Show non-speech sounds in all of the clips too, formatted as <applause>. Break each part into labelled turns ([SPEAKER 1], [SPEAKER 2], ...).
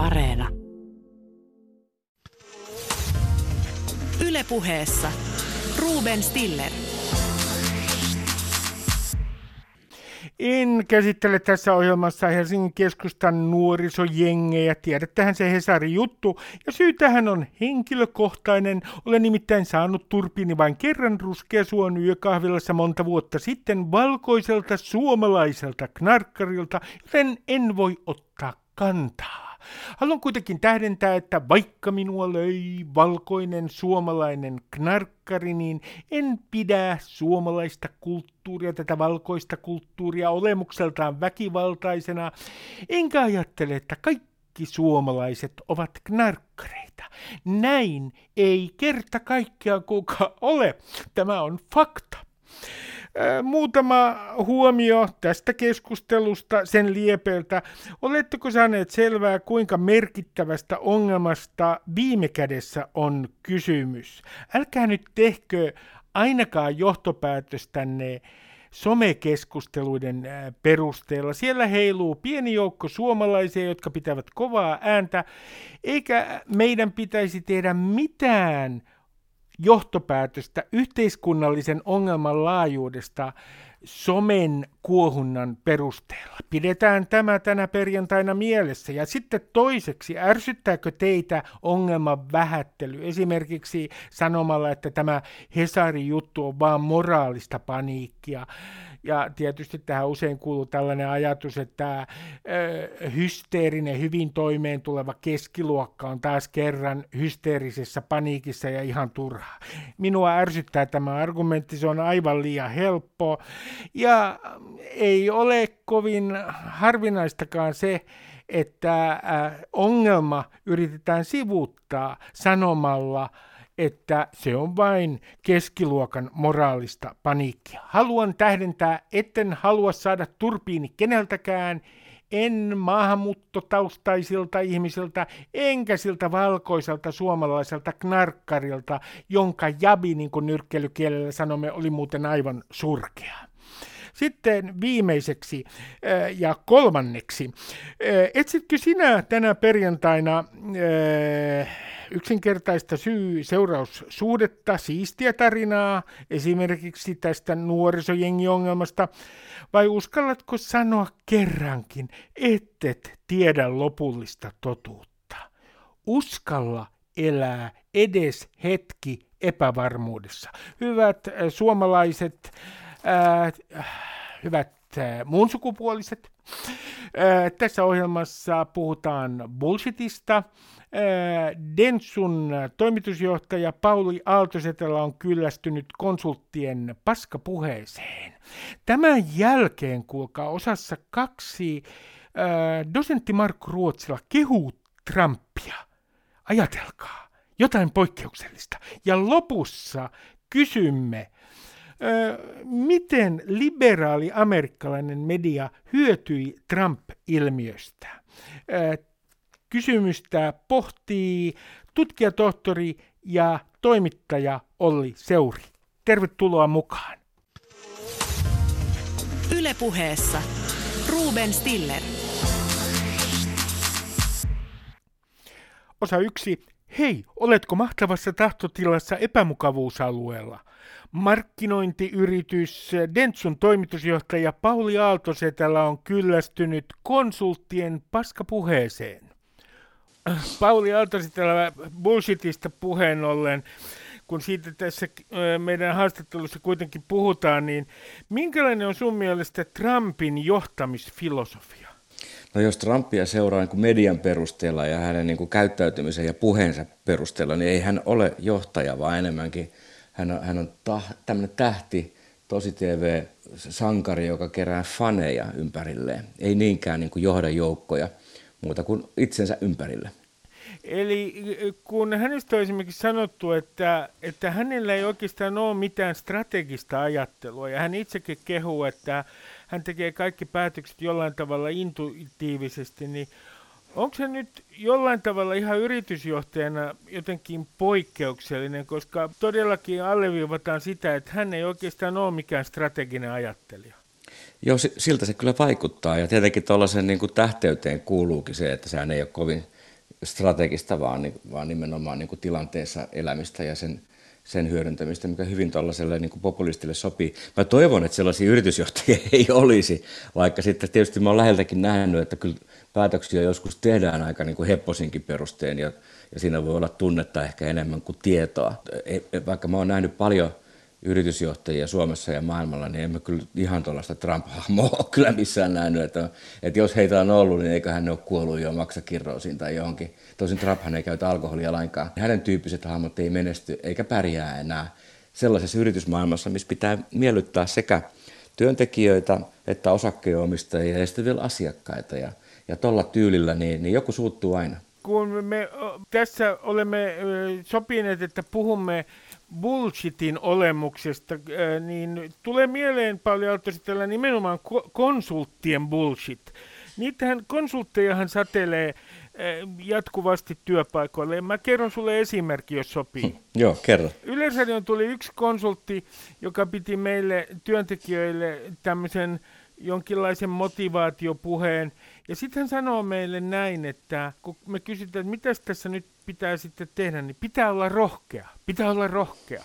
[SPEAKER 1] Areena. Ylepuheessa Ruben Stiller.
[SPEAKER 2] En käsittele tässä ohjelmassa Helsingin keskustan nuorisojengejä. Tiedättehän se Hesarin juttu. Ja syy tähän on henkilökohtainen. Olen nimittäin saanut turpiini vain kerran ruskea suon yökahvilassa monta vuotta sitten valkoiselta suomalaiselta knarkkarilta, joten en voi ottaa kantaa. Haluan kuitenkin tähdentää, että vaikka minua löi valkoinen suomalainen knarkkari, niin en pidä suomalaista kulttuuria, tätä valkoista kulttuuria olemukseltaan väkivaltaisena, enkä ajattele, että kaikki suomalaiset ovat knarkkareita. Näin ei kerta kaikkiaan kuka ole. Tämä on fakta. Muutama huomio tästä keskustelusta sen liepeiltä. Oletteko saaneet selvää, kuinka merkittävästä ongelmasta viime kädessä on kysymys? Älkää nyt tehkö ainakaan johtopäätöstänne somekeskusteluiden perusteella. Siellä heiluu pieni joukko suomalaisia, jotka pitävät kovaa ääntä, eikä meidän pitäisi tehdä mitään johtopäätöstä yhteiskunnallisen ongelman laajuudesta somen kuohunnan perusteella. Pidetään tämä tänä perjantaina mielessä. Ja sitten toiseksi, ärsyttääkö teitä ongelman vähättely? Esimerkiksi sanomalla, että tämä Hesarin juttu on vaan moraalista paniikkia. Ja tietysti tähän usein kuuluu tällainen ajatus, että hysteerinen, hyvin toimeen tuleva keskiluokka on taas kerran hysteerisessä paniikissa ja ihan turhaa. Minua ärsyttää tämä argumentti, se on aivan liian helppo. Ja ei ole kovin harvinaistakaan se, että ongelma yritetään sivuuttaa sanomalla – että se on vain keskiluokan moraalista paniikkia. Haluan tähdentää, etten halua saada turpiini keneltäkään, en maahanmuuttotaustaisilta ihmisiltä, enkä siltä valkoiselta suomalaiselta knarkkarilta, jonka jabi, niin kuin nyrkkeilykielellä sanomme, oli muuten aivan surkea. Sitten viimeiseksi äh, ja kolmanneksi, äh, etsitkö sinä tänä perjantaina äh, yksinkertaista syy-seuraussuhdetta, siistiä tarinaa, esimerkiksi tästä nuorisojengiongelmasta, vai uskallatko sanoa kerrankin, ettet tiedä lopullista totuutta? Uskalla elää edes hetki epävarmuudessa. Hyvät suomalaiset, äh, hyvät äh, muun sukupuoliset, äh, tässä ohjelmassa puhutaan bullshitista, Densun toimitusjohtaja Pauli Aaltosetela on kyllästynyt konsulttien paskapuheeseen. Tämän jälkeen, kuulkaa, osassa kaksi dosentti Markku Ruotsila kehuu Trumpia. Ajatelkaa, jotain poikkeuksellista. Ja lopussa kysymme, miten liberaali amerikkalainen media hyötyi Trump-ilmiöstä. Kysymystä pohtii tutkijatohtori ja toimittaja Olli Seuri. Tervetuloa mukaan.
[SPEAKER 1] Ylepuheessa Ruben Stiller.
[SPEAKER 2] Osa yksi. Hei, oletko mahtavassa tahtotilassa epämukavuusalueella? Markkinointiyritys Dentsun toimitusjohtaja Pauli Aaltosetälä on kyllästynyt konsulttien paskapuheeseen. Pauli Aaltositellä bullshitista puheen ollen, kun siitä tässä meidän haastattelussa kuitenkin puhutaan, niin minkälainen on sun mielestä Trumpin johtamisfilosofia?
[SPEAKER 3] No jos Trumpia seuraa niin median perusteella ja hänen niin kuin käyttäytymisen ja puheensa perusteella, niin ei hän ole johtaja, vaan enemmänkin hän on, hän on tah, tämmöinen tähti, tosi TV-sankari, joka kerää faneja ympärilleen. Ei niinkään niin kuin johda joukkoja – muuta kuin itsensä ympärille.
[SPEAKER 2] Eli kun hänestä on esimerkiksi sanottu, että, että hänellä ei oikeastaan ole mitään strategista ajattelua, ja hän itsekin kehuu, että hän tekee kaikki päätökset jollain tavalla intuitiivisesti, niin onko se nyt jollain tavalla ihan yritysjohtajana jotenkin poikkeuksellinen, koska todellakin alleviivataan sitä, että hän ei oikeastaan ole mikään strateginen ajattelija?
[SPEAKER 3] Joo, siltä se kyllä vaikuttaa ja tietenkin tuollaisen niin kuin tähteyteen kuuluukin se, että sehän ei ole kovin strategista, vaan, vaan nimenomaan niin kuin tilanteessa elämistä ja sen, sen hyödyntämistä, mikä hyvin tuollaiselle niin kuin populistille sopii. Mä toivon, että sellaisia yritysjohtajia <laughs> ei olisi, vaikka sitten tietysti mä oon läheltäkin nähnyt, että kyllä päätöksiä joskus tehdään aika niin kuin hepposinkin perusteen ja, ja siinä voi olla tunnetta ehkä enemmän kuin tietoa. E, e, vaikka mä oon nähnyt paljon yritysjohtajia Suomessa ja maailmalla, niin emme kyllä ihan tuollaista Trump-hahmoa ole kyllä missään nähnyt. Että, että jos heitä on ollut, niin eiköhän ne ole kuollut jo maksakirroosiin tai johonkin. Tosin Trumphan ei käytä alkoholia lainkaan. Hänen tyyppiset hahmot ei menesty eikä pärjää enää sellaisessa yritysmaailmassa, missä pitää miellyttää sekä työntekijöitä että osakkeenomistajia ja sitten vielä asiakkaita. Ja, ja tuolla tyylillä niin, niin joku suuttuu aina.
[SPEAKER 2] Kun me tässä olemme sopineet, että puhumme bullshitin olemuksesta, niin tulee mieleen paljon tällä nimenomaan konsulttien bullshit. Niitähän konsulttejahan satelee jatkuvasti työpaikoille. Mä kerron sulle esimerkki, jos sopii. Hm,
[SPEAKER 3] joo, kerro.
[SPEAKER 2] Yleisradion tuli yksi konsultti, joka piti meille työntekijöille tämmöisen jonkinlaisen motivaatiopuheen. Ja sitten hän sanoo meille näin, että kun me kysytään, että mitä tässä nyt pitää sitten tehdä, niin pitää olla rohkea. Pitää olla rohkea.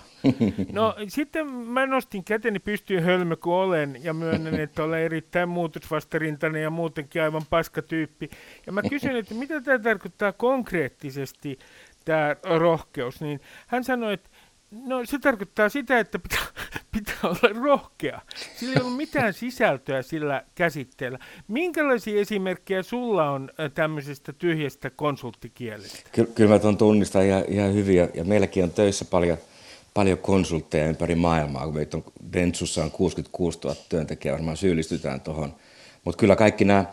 [SPEAKER 2] No sitten mä nostin käteni pystyyn hölmö kuin olen ja myönnän, että olen erittäin muutosvastarintainen ja muutenkin aivan paskatyyppi. Ja mä kysyin, että mitä tämä tarkoittaa konkreettisesti, tämä rohkeus. Niin hän sanoi, että No se tarkoittaa sitä, että pitää, <laughs> pitää olla rohkea. Sillä ei ollut mitään sisältöä sillä käsitteellä. Minkälaisia esimerkkejä sulla on tämmöisestä tyhjästä konsulttikielestä?
[SPEAKER 3] Ky- kyllä mä tuon tunnistan ihan, ihan hyvin ja, ja meilläkin on töissä paljon, paljon konsultteja ympäri maailmaa. Kun meitä on Dentsussa on 66 000 työntekijää, varmaan syyllistytään tuohon. Mutta kyllä kaikki nämä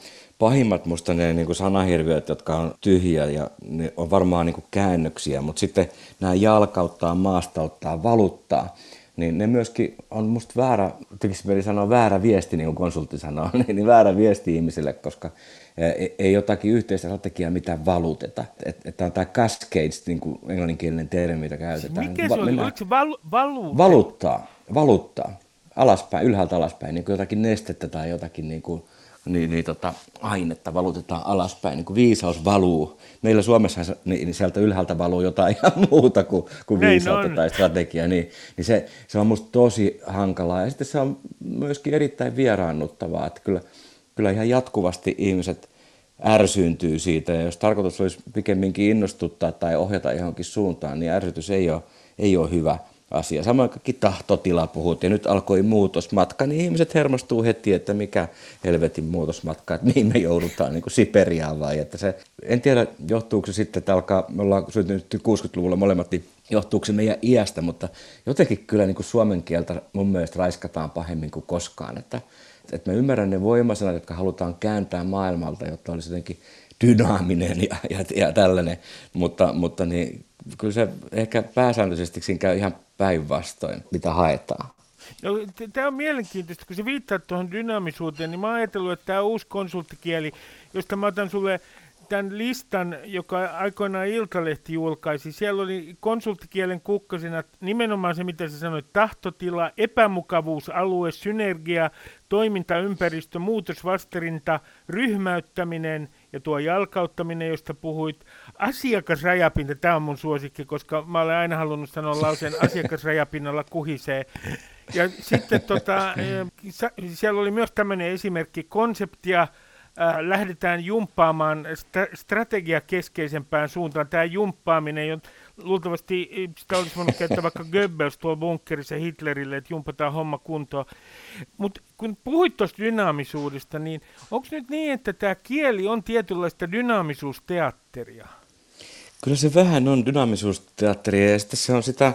[SPEAKER 3] pahimmat musta ne niin kuin sanahirviöt, jotka on tyhjiä ja ne on varmaan niin kuin käännöksiä, mutta sitten nämä jalkauttaa, maastauttaa, valuttaa, niin ne myöskin on musta väärä, tekisi sanoa väärä viesti, niin kuin konsultti sanoo, <laughs> niin, niin väärä viesti ihmisille, koska ei, ei jotakin yhteistä strategiaa mitään valuteta. Että et, on tämä cascades, niin kuin englanninkielinen termi, mitä käytetään.
[SPEAKER 2] Mikä se oli? Oliko se valu, valu?
[SPEAKER 3] Valuttaa, valuttaa, alaspäin, ylhäältä alaspäin, niin kuin jotakin nestettä tai jotakin niin kuin, niin, niin tota, ainetta valutetaan alaspäin, niin kuin viisaus valuu. Meillä Suomessa niin, niin sieltä ylhäältä valuu jotain <laughs> ihan muuta kuin, kuin viisautta on. tai strategiaa, niin, niin se, se on musta tosi hankalaa. Ja sitten se on myöskin erittäin vieraannuttavaa, että kyllä, kyllä ihan jatkuvasti ihmiset ärsyyntyy siitä, ja jos tarkoitus olisi pikemminkin innostuttaa tai ohjata johonkin suuntaan, niin ärsytys ei ole, ei ole hyvä – asia. Samoin kaikki tahtotila puhut ja nyt alkoi muutosmatka, niin ihmiset hermostuu heti, että mikä helvetin muutosmatka, että mihin me joudutaan niin kuin Siperiaan vai. Että se, en tiedä, johtuuko se sitten, että alkaa, me ollaan syntynyt 60-luvulla molemmat, niin johtuuko se meidän iästä, mutta jotenkin kyllä niin kuin suomen kieltä mun mielestä raiskataan pahemmin kuin koskaan. Että, että mä ymmärrän ne voimasanat, jotka halutaan kääntää maailmalta, jotta olisi jotenkin dynaaminen ja, ja, ja tällainen, mutta, mutta niin, kyllä se ehkä pääsääntöisesti siinä käy ihan päinvastoin, mitä haetaan.
[SPEAKER 2] No, tämä on mielenkiintoista, kun se viittaa tuohon dynaamisuuteen, niin mä oon ajatellut, että tämä uusi konsulttikieli, josta mä otan sulle tämän listan, joka aikoinaan Iltalehti julkaisi, siellä oli konsulttikielen kukkasina nimenomaan se, mitä sä sanoit, tahtotila, epämukavuusalue, synergia, toimintaympäristö, muutosvastarinta, ryhmäyttäminen ja tuo jalkauttaminen, josta puhuit, asiakasrajapinta, tämä on mun suosikki, koska mä olen aina halunnut sanoa lauseen asiakasrajapinnalla kuhisee. Ja sitten tota, siellä oli myös tämmöinen esimerkki, konseptia, äh, lähdetään jumppaamaan st- strategiakeskeisempään suuntaan. Tämä jumppaaminen, luultavasti sitä olisi voinut käyttää vaikka Goebbels tuolla bunkkerissa Hitlerille, että jumpataan homma kuntoon. Mutta kun puhuit tuosta dynaamisuudesta, niin onko nyt niin, että tämä kieli on tietynlaista dynaamisuusteatteria?
[SPEAKER 3] Kyllä se vähän on dynaamisuusteatteria ja sitten se on sitä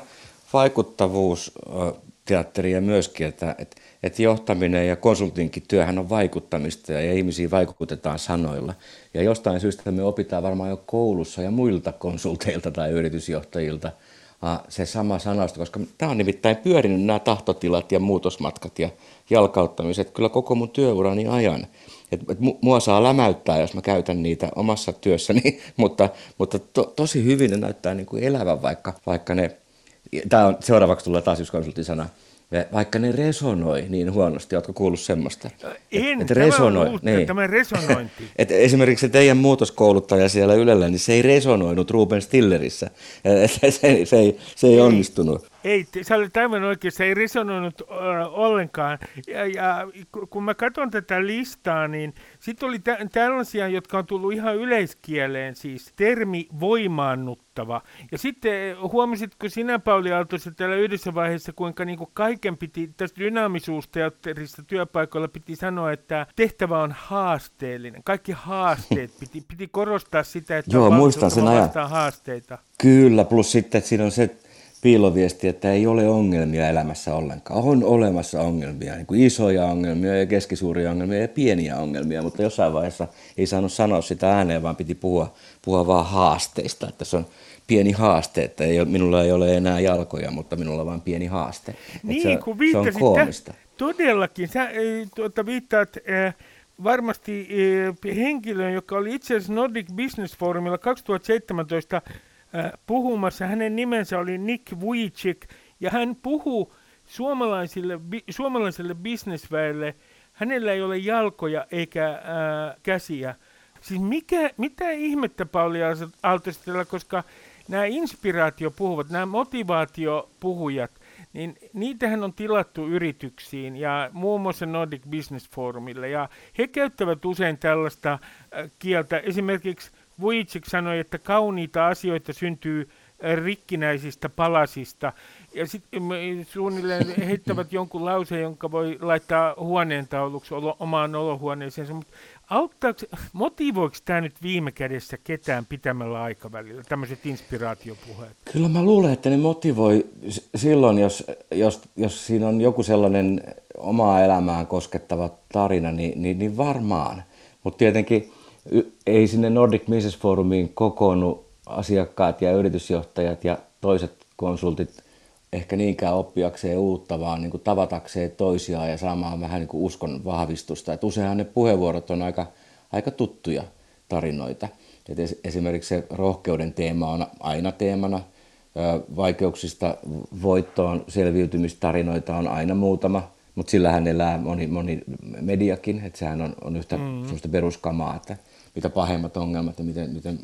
[SPEAKER 3] vaikuttavuusteatteria myöskin, että, että, että johtaminen ja konsultinkin työhän on vaikuttamista ja ihmisiin vaikutetaan sanoilla. Ja jostain syystä me opitaan varmaan jo koulussa ja muilta konsulteilta tai yritysjohtajilta se sama sanasta, koska tämä on nimittäin pyörinyt nämä tahtotilat ja muutosmatkat ja jalkauttamiset kyllä koko mun työurani ajan. Et, et mua saa lämäyttää, jos mä käytän niitä omassa työssäni, <laughs> mutta, mutta to, tosi hyvin ne näyttää niin kuin elävän, vaikka, vaikka ne, tämä on seuraavaksi tulee taas yksi konsulttisana, Ja vaikka ne resonoi niin huonosti, oletko kuullut semmoista?
[SPEAKER 2] En,
[SPEAKER 3] et,
[SPEAKER 2] et resonoi, uutta, niin. tämä resonointi. <laughs>
[SPEAKER 3] et esimerkiksi se teidän muutoskouluttaja siellä Ylellä, niin se ei resonoinut Ruben Stillerissä. Se, <laughs> se, se, ei, se ei onnistunut.
[SPEAKER 2] Ei, sä olet aivan oikein, se ei resonoinut äh, ollenkaan. Ja, ja kun mä katson tätä listaa, niin sitten oli tä- tällaisia, jotka on tullut ihan yleiskieleen, siis termi voimaannuttava. Ja sitten huomasitko sinä, Pauli Aaltoisen, täällä yhdessä vaiheessa, kuinka niin kuin kaiken piti, tästä dynaamisuusteatterista työpaikoilla piti sanoa, että tehtävä on haasteellinen. Kaikki haasteet <laughs> piti, piti korostaa sitä, että
[SPEAKER 3] Joo, muistan sen ajan.
[SPEAKER 2] haasteita.
[SPEAKER 3] Kyllä, plus sitten, että siinä on se piiloviesti, että ei ole ongelmia elämässä ollenkaan. On olemassa ongelmia, niin kuin isoja ongelmia ja keskisuuria ongelmia ja pieniä ongelmia, mutta jossain vaiheessa ei saanut sanoa sitä ääneen, vaan piti puhua, puhua vaan haasteista, että se on pieni haaste, että ei minulla ei ole enää jalkoja, mutta minulla on vain pieni haaste.
[SPEAKER 2] Niin, se, kun se on koomista. Todellakin, sä tuota, viittaat äh, varmasti äh, henkilöön, joka oli itse asiassa Nordic Business Forumilla 2017 puhumassa. Hänen nimensä oli Nick Vujicic ja hän puhuu suomalaisille, bi, suomalaiselle bisnesväelle. Hänellä ei ole jalkoja eikä ää, käsiä. Siis mikä, mitä ihmettä Pauli Aaltostella, koska nämä inspiraatiopuhuvat, nämä motivaatiopuhujat, niin niitähän on tilattu yrityksiin ja muun muassa Nordic Business Forumille ja he käyttävät usein tällaista äh, kieltä. Esimerkiksi Vujicic sanoi, että kauniita asioita syntyy rikkinäisistä palasista. Ja sitten suunnilleen heittävät jonkun lauseen, jonka voi laittaa huoneentauluksi olo, omaan olohuoneeseensa. Mutta auttaako, motivoiko tämä nyt viime kädessä ketään pitämällä aikavälillä, tämmöiset inspiraatiopuheet?
[SPEAKER 3] Kyllä mä luulen, että ne motivoi silloin, jos, jos, jos siinä on joku sellainen omaa elämään koskettava tarina, niin, niin, niin varmaan. Mutta tietenkin ei sinne Nordic Business Forumiin kokoonnu asiakkaat ja yritysjohtajat ja toiset konsultit ehkä niinkään oppiakseen uutta, vaan niin kuin tavatakseen toisiaan ja saamaan vähän niin kuin uskon vahvistusta. Et useinhan ne puheenvuorot on aika, aika tuttuja tarinoita. Et esimerkiksi se rohkeuden teema on aina teemana. Vaikeuksista voittoon selviytymistarinoita on aina muutama, mutta sillähän elää moni, moni mediakin, että sehän on, on yhtä mm. peruskamaa, että mitä pahemmat ongelmat ja miten, miten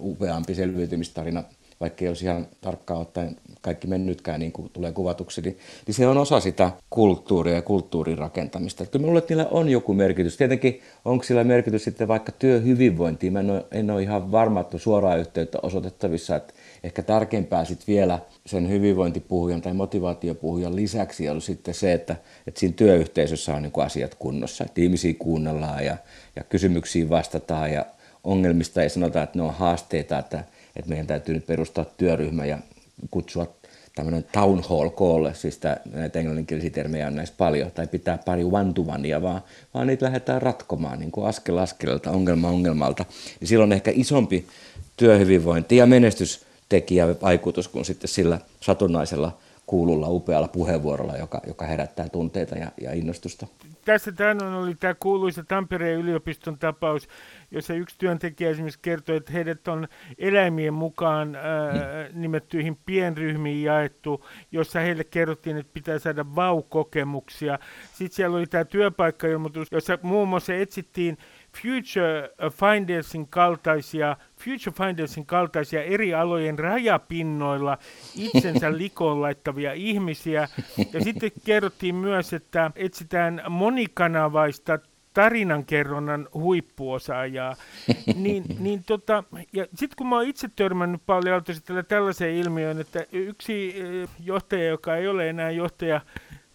[SPEAKER 3] upeampi selviytymistarina, vaikka ei olisi ihan tarkkaan ottaen kaikki mennytkään niin kuin tulee kuvatuksi, niin, niin se on osa sitä kulttuuria ja kulttuurin rakentamista. Että minulle niillä on joku merkitys. Tietenkin onko sillä merkitys sitten vaikka työhyvinvointiin. Mä en ole, en ole ihan varma, että suoraa yhteyttä osoitettavissa, että ehkä tärkeämpää sitten vielä sen hyvinvointipuhujan tai motivaatiopuhujan lisäksi on sitten se, että, että siinä työyhteisössä on niin kuin asiat kunnossa, että ihmisiä kuunnellaan ja, ja kysymyksiin vastataan ja ongelmista ei sanota, että ne on haasteita, että, että meidän täytyy nyt perustaa työryhmä ja kutsua tämmöinen town hall call, siis tämä, näitä englanninkielisiä termejä on näissä paljon, tai pitää pari one vaan, vaan niitä lähdetään ratkomaan niin kuin askel askeleelta, ongelma ongelmalta. Ja silloin ehkä isompi työhyvinvointi ja menestystekijä vaikutus kuin sitten sillä satunnaisella kuululla upealla puheenvuorolla, joka, joka herättää tunteita ja, ja innostusta.
[SPEAKER 2] Tässä tänään oli tämä kuuluisa Tampereen yliopiston tapaus, jossa yksi työntekijä esimerkiksi kertoi, että heidät on eläimien mukaan ää, mm. nimettyihin pienryhmiin jaettu, jossa heille kerrottiin, että pitää saada vaukokemuksia. Sitten siellä oli tämä työpaikkailmoitus, jossa muun muassa etsittiin Future Findersin kaltaisia, Future Findersin kaltaisia eri alojen rajapinnoilla itsensä <laughs> likoon laittavia ihmisiä. Ja sitten kerrottiin myös, että etsitään monikanavaista tarinankerronnan huippuosaajaa. <laughs> niin, niin tota, ja sitten kun mä oon itse törmännyt paljon tällaiseen ilmiöön, että yksi eh, johtaja, joka ei ole enää johtaja,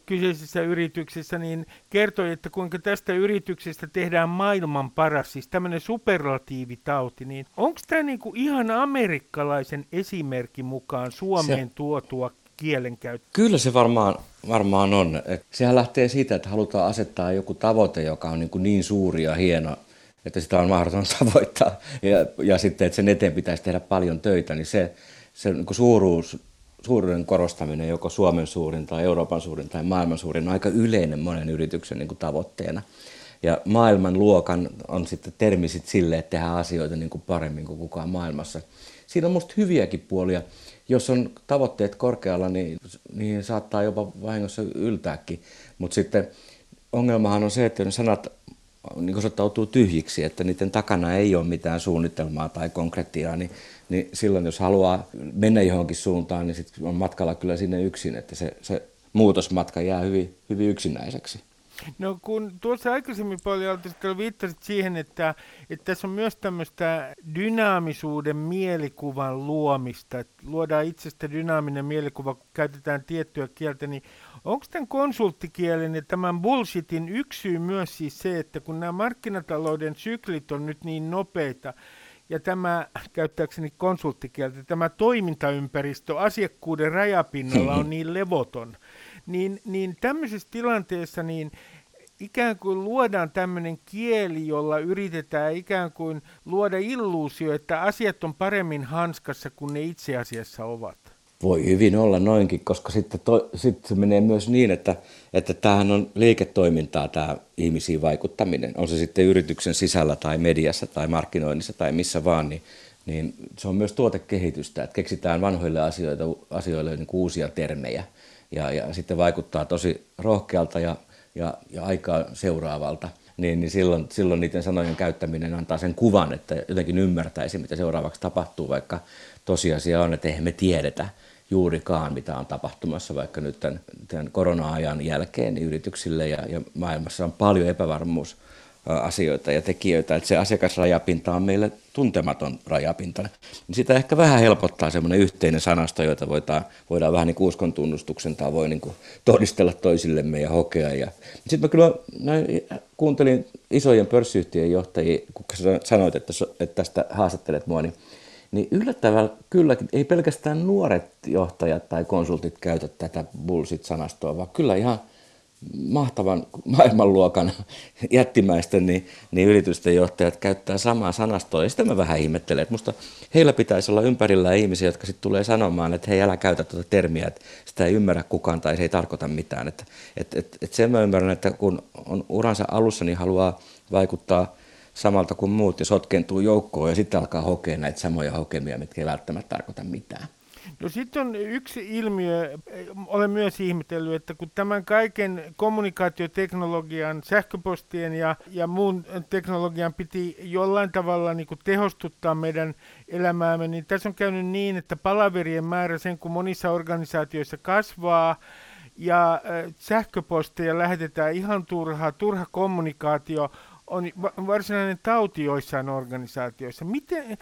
[SPEAKER 2] kyseisessä yrityksessä, niin kertoi, että kuinka tästä yrityksestä tehdään maailman paras, siis tämmöinen superlatiivitauti, niin onko tämä niinku ihan amerikkalaisen esimerkin mukaan Suomeen se, tuotua kielenkäyttöä?
[SPEAKER 3] Kyllä se varmaan, varmaan on. Et sehän lähtee siitä, että halutaan asettaa joku tavoite, joka on niin, kuin niin suuri ja hieno, että sitä on mahdoton <laughs> tavoittaa. Ja, ja sitten, että sen eteen pitäisi tehdä paljon töitä, niin se, se niin kuin suuruus suuruuden korostaminen, joko Suomen suurin tai Euroopan suurin tai maailman suurin, on aika yleinen monen yrityksen niin kuin tavoitteena. ja maailman luokan on sitten termi sit sille, että tehdään asioita niin kuin paremmin kuin kukaan maailmassa. Siinä on musta hyviäkin puolia. Jos on tavoitteet korkealla, niin, niin saattaa jopa vahingossa yltääkin. Mutta sitten ongelmahan on se, että ne sanat niin osoittautuu tyhjiksi, että niiden takana ei ole mitään suunnitelmaa tai konkretiaa, niin, niin silloin jos haluaa mennä johonkin suuntaan, niin sit on matkalla kyllä sinne yksin, että se, se muutosmatka jää hyvin, hyvin yksinäiseksi.
[SPEAKER 2] No kun tuossa aikaisemmin paljon viittasit siihen, että, että tässä on myös tämmöistä dynaamisuuden mielikuvan luomista, että luodaan itsestä dynaaminen mielikuva, kun käytetään tiettyä kieltä, niin onko tämän konsulttikielen ja tämän bullshitin yksi syy myös siis se, että kun nämä markkinatalouden syklit on nyt niin nopeita, ja tämä, käyttääkseni konsulttikieltä, tämä toimintaympäristö asiakkuuden rajapinnalla on niin levoton, niin, niin tämmöisessä tilanteessa niin ikään kuin luodaan tämmöinen kieli, jolla yritetään ikään kuin luoda illuusio, että asiat on paremmin hanskassa kuin ne itse asiassa ovat.
[SPEAKER 3] Voi hyvin olla noinkin, koska sitten, to, sitten se menee myös niin, että, että tämähän on liiketoimintaa tämä ihmisiin vaikuttaminen. On se sitten yrityksen sisällä tai mediassa tai markkinoinnissa tai missä vaan, niin, niin se on myös tuotekehitystä, että keksitään vanhoille asioille, asioille niin uusia termejä – ja, ja sitten vaikuttaa tosi rohkealta ja, ja, ja aikaa seuraavalta, niin, niin silloin, silloin niiden sanojen käyttäminen antaa sen kuvan, että jotenkin ymmärtäisi, mitä seuraavaksi tapahtuu, vaikka tosiasia on, että eihän me tiedetä juurikaan, mitä on tapahtumassa, vaikka nyt tämän, tämän korona-ajan jälkeen niin yrityksille ja, ja maailmassa on paljon epävarmuus asioita ja tekijöitä, että se asiakasrajapinta on meille tuntematon rajapinta. Niin sitä ehkä vähän helpottaa semmoinen yhteinen sanasto, jota voidaan, voidaan vähän niin kuin uskon tunnustuksen tavoin niin kuin todistella toisillemme ja hokea. Ja... Sitten mä kyllä näin, kuuntelin isojen pörssiyhtiöiden johtajia, kun sanoit, että, että tästä haastattelet mua, niin niin yllättävän kylläkin, ei pelkästään nuoret johtajat tai konsultit käytä tätä bullshit-sanastoa, vaan kyllä ihan mahtavan maailmanluokan <laughs> jättimäisten niin, niin yritysten johtajat käyttää samaa sanastoa. Ja sitä mä vähän ihmettelen, että musta heillä pitäisi olla ympärillä ihmisiä, jotka sitten tulee sanomaan, että hei älä käytä tuota termiä, että sitä ei ymmärrä kukaan tai se ei tarkoita mitään. Että, et, et, et sen mä ymmärrän, että kun on uransa alussa, niin haluaa vaikuttaa samalta kuin muut ja sotkentuu joukkoon ja sitten alkaa hokea näitä samoja hokemia, mitkä ei välttämättä tarkoita mitään.
[SPEAKER 2] No sitten on yksi ilmiö, olen myös ihmetellyt, että kun tämän kaiken kommunikaatioteknologian, sähköpostien ja, ja muun teknologian piti jollain tavalla niin tehostuttaa meidän elämäämme, niin tässä on käynyt niin, että palaverien määrä sen kun monissa organisaatioissa kasvaa, ja sähköposteja lähetetään ihan turha, turha kommunikaatio on varsinainen tauti joissain organisaatioissa. Miten,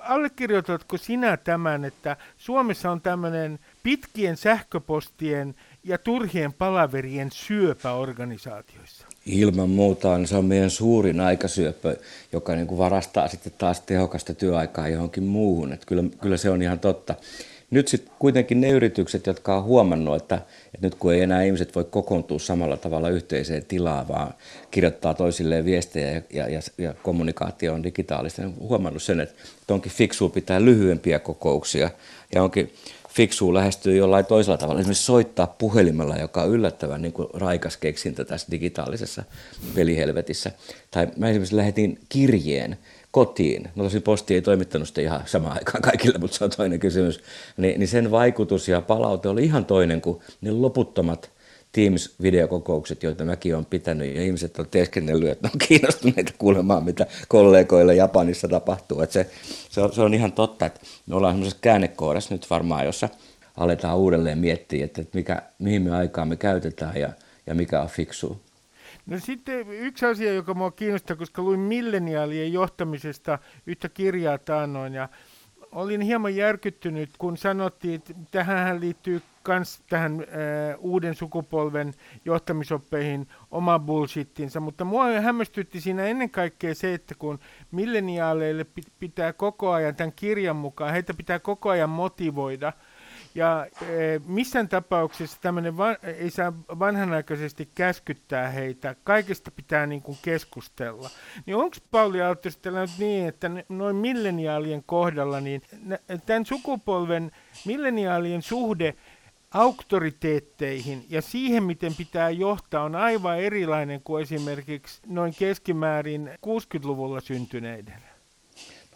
[SPEAKER 2] allekirjoitatko sinä tämän, että Suomessa on tämmöinen pitkien sähköpostien ja turhien palaverien syöpä organisaatioissa?
[SPEAKER 3] Ilman muuta niin se on meidän suurin aikasyöpö, joka niin kuin varastaa sitten taas tehokasta työaikaa johonkin muuhun. Että kyllä, kyllä se on ihan totta. Nyt sitten kuitenkin ne yritykset, jotka on huomannut, että, että nyt kun ei enää ihmiset voi kokoontua samalla tavalla yhteiseen tilaan, vaan kirjoittaa toisilleen viestejä ja, ja, ja, kommunikaatio on digitaalista, niin on huomannut sen, että, että onkin fiksua pitää lyhyempiä kokouksia ja onkin fiksua lähestyä jollain toisella tavalla. Esimerkiksi soittaa puhelimella, joka on yllättävän niin kuin raikas keksintä tässä digitaalisessa pelihelvetissä. Tai mä esimerkiksi lähetin kirjeen kotiin. No tosi posti ei toimittanut sitä ihan samaan aikaan kaikille, mutta se on toinen kysymys. Ni, niin sen vaikutus ja palaute oli ihan toinen kuin ne loputtomat Teams-videokokoukset, joita mäkin olen pitänyt, ja ihmiset on teeskennellyt, että on kiinnostuneita kuulemaan, mitä kollegoille Japanissa tapahtuu. Että se, se, on, se on ihan totta, että me ollaan semmoisessa käännekohdassa nyt varmaan, jossa aletaan uudelleen miettiä, että mikä, mihin me aikaa me käytetään ja, ja mikä on fiksua.
[SPEAKER 2] No sitten yksi asia, joka minua kiinnostaa, koska luin milleniaalien johtamisesta yhtä kirjaa taannoin ja olin hieman järkyttynyt, kun sanottiin, että tähän liittyy myös tähän äh, uuden sukupolven johtamisoppeihin oma bullshittinsa, mutta mua hämmästytti siinä ennen kaikkea se, että kun milleniaaleille pitää koko ajan tämän kirjan mukaan, heitä pitää koko ajan motivoida – ja e, missään tapauksessa tämmöinen va- ei saa vanhanaikaisesti käskyttää heitä, kaikesta pitää niin kuin keskustella. Niin onko Pauli Aaltosella nyt niin, että noin milleniaalien kohdalla, niin tämän sukupolven milleniaalien suhde auktoriteetteihin ja siihen, miten pitää johtaa, on aivan erilainen kuin esimerkiksi noin keskimäärin 60-luvulla syntyneiden.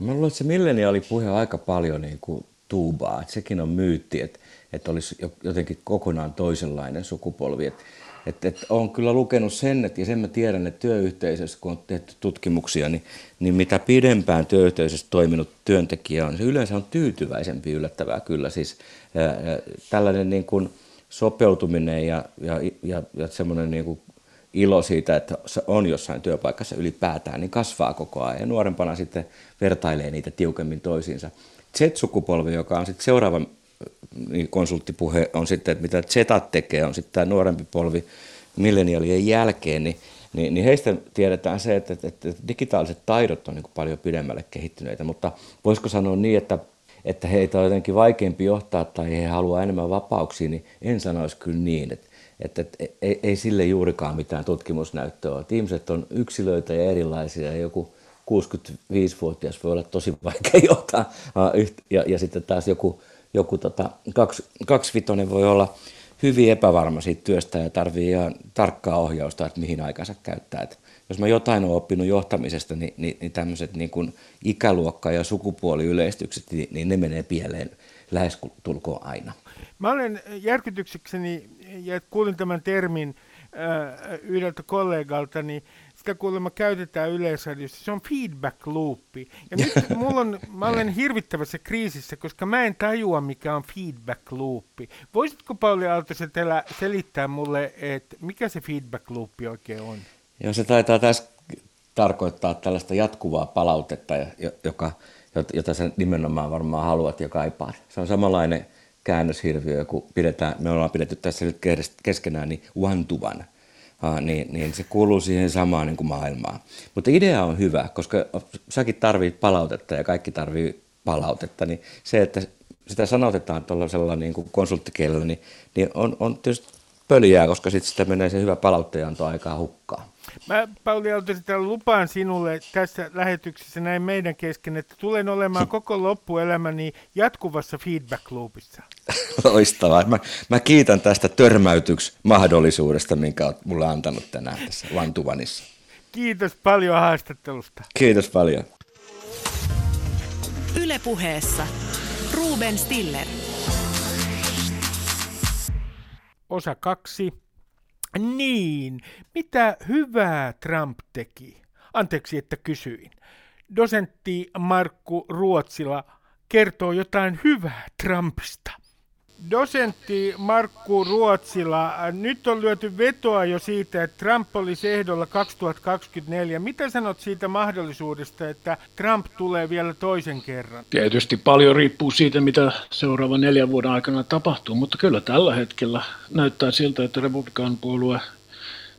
[SPEAKER 3] No mä luulen, että se milleniaalipuhe on aika paljon niin kuin tuubaa. Että sekin on myytti, että, että olisi jotenkin kokonaan toisenlainen sukupolvi. Että, että, että olen kyllä lukenut sen, että, ja sen mä tiedän, että työyhteisössä, kun on tehty tutkimuksia, niin, niin mitä pidempään työyhteisössä toiminut työntekijä on, se yleensä on tyytyväisempi yllättävää kyllä. Siis ää, tällainen niin kuin sopeutuminen ja, ja, ja, ja semmoinen niin kuin ilo siitä, että on jossain työpaikassa ylipäätään, niin kasvaa koko ajan. Ja nuorempana sitten vertailee niitä tiukemmin toisiinsa. Z-sukupolvi, joka on sitten seuraava niin konsulttipuhe, on sitten, että mitä Zetat tekee, on sitten tämä nuorempi polvi milleniaalien jälkeen, niin, niin, niin heistä tiedetään se, että, että, että digitaaliset taidot on niin paljon pidemmälle kehittyneitä, mutta voisiko sanoa niin, että että heitä on jotenkin vaikeampi johtaa tai he haluaa enemmän vapauksia, niin en sanoisi kyllä niin. Että että, että ei, ei sille juurikaan mitään tutkimusnäyttöä ole. ihmiset on yksilöitä ja erilaisia ja joku 65-vuotias voi olla tosi vaikea <laughs> johtaa ja, ja sitten taas joku, joku tota, kaksi, kaksivitonen voi olla hyvin epävarma siitä työstä ja tarvii ihan tarkkaa ohjausta, että mihin aikansa käyttää. Että jos mä jotain olen oppinut johtamisesta, niin, niin, niin tämmöiset niin ikäluokka- ja sukupuoliyleistykset, niin, niin ne menee pieleen lähes tulkoon aina.
[SPEAKER 2] Mä olen järkytyksekseni, ja kuulin tämän termin äh, yhdeltä kollegalta, niin sitä kuulemma käytetään yleisradiossa. Se on feedback loopi. Ja nyt <laughs> mulla on, mä olen hirvittävässä kriisissä, koska mä en tajua, mikä on feedback loopi. Voisitko Pauli Aaltosetellä selittää mulle, että mikä se feedback loopi oikein on?
[SPEAKER 3] Joo, se taitaa tässä tarkoittaa tällaista jatkuvaa palautetta, joka, jota sä nimenomaan varmaan haluat ja kaipaat. Se on samanlainen käännöshirviö, kun pidetään, me ollaan pidetty tässä nyt keskenään, niin one-to-one. Ah, niin, niin se kuuluu siihen samaan niin kuin maailmaan. Mutta idea on hyvä, koska säkin tarvit palautetta ja kaikki tarvii palautetta, niin se, että sitä sanotetaan tuollaisella niin kuin konsulttikielellä, niin, niin on, on tietysti pöljää, koska sitten sitä menee se hyvä palauttajanto aikaa hukkaan.
[SPEAKER 2] Mä, Pauli Aaltonen, lupaan sinulle tässä lähetyksessä näin meidän kesken, että tulen olemaan koko loppuelämäni jatkuvassa feedback loopissa. <laughs>
[SPEAKER 3] Loistavaa. Mä, mä kiitän tästä törmäytyks mahdollisuudesta, minkä olet mulle antanut tänään tässä Vantuvanissa.
[SPEAKER 2] Kiitos paljon haastattelusta.
[SPEAKER 3] Kiitos paljon.
[SPEAKER 1] Ylepuheessa Ruben Stiller.
[SPEAKER 2] Osa kaksi. Niin, mitä hyvää Trump teki? Anteeksi, että kysyin. Dosentti Markku Ruotsila kertoo jotain hyvää Trumpista. Dosentti Markku Ruotsila, nyt on lyöty vetoa jo siitä, että Trump olisi ehdolla 2024. Mitä sanot siitä mahdollisuudesta, että Trump tulee vielä toisen kerran?
[SPEAKER 4] Tietysti paljon riippuu siitä, mitä seuraavan neljän vuoden aikana tapahtuu, mutta kyllä tällä hetkellä näyttää siltä, että Republikan puolue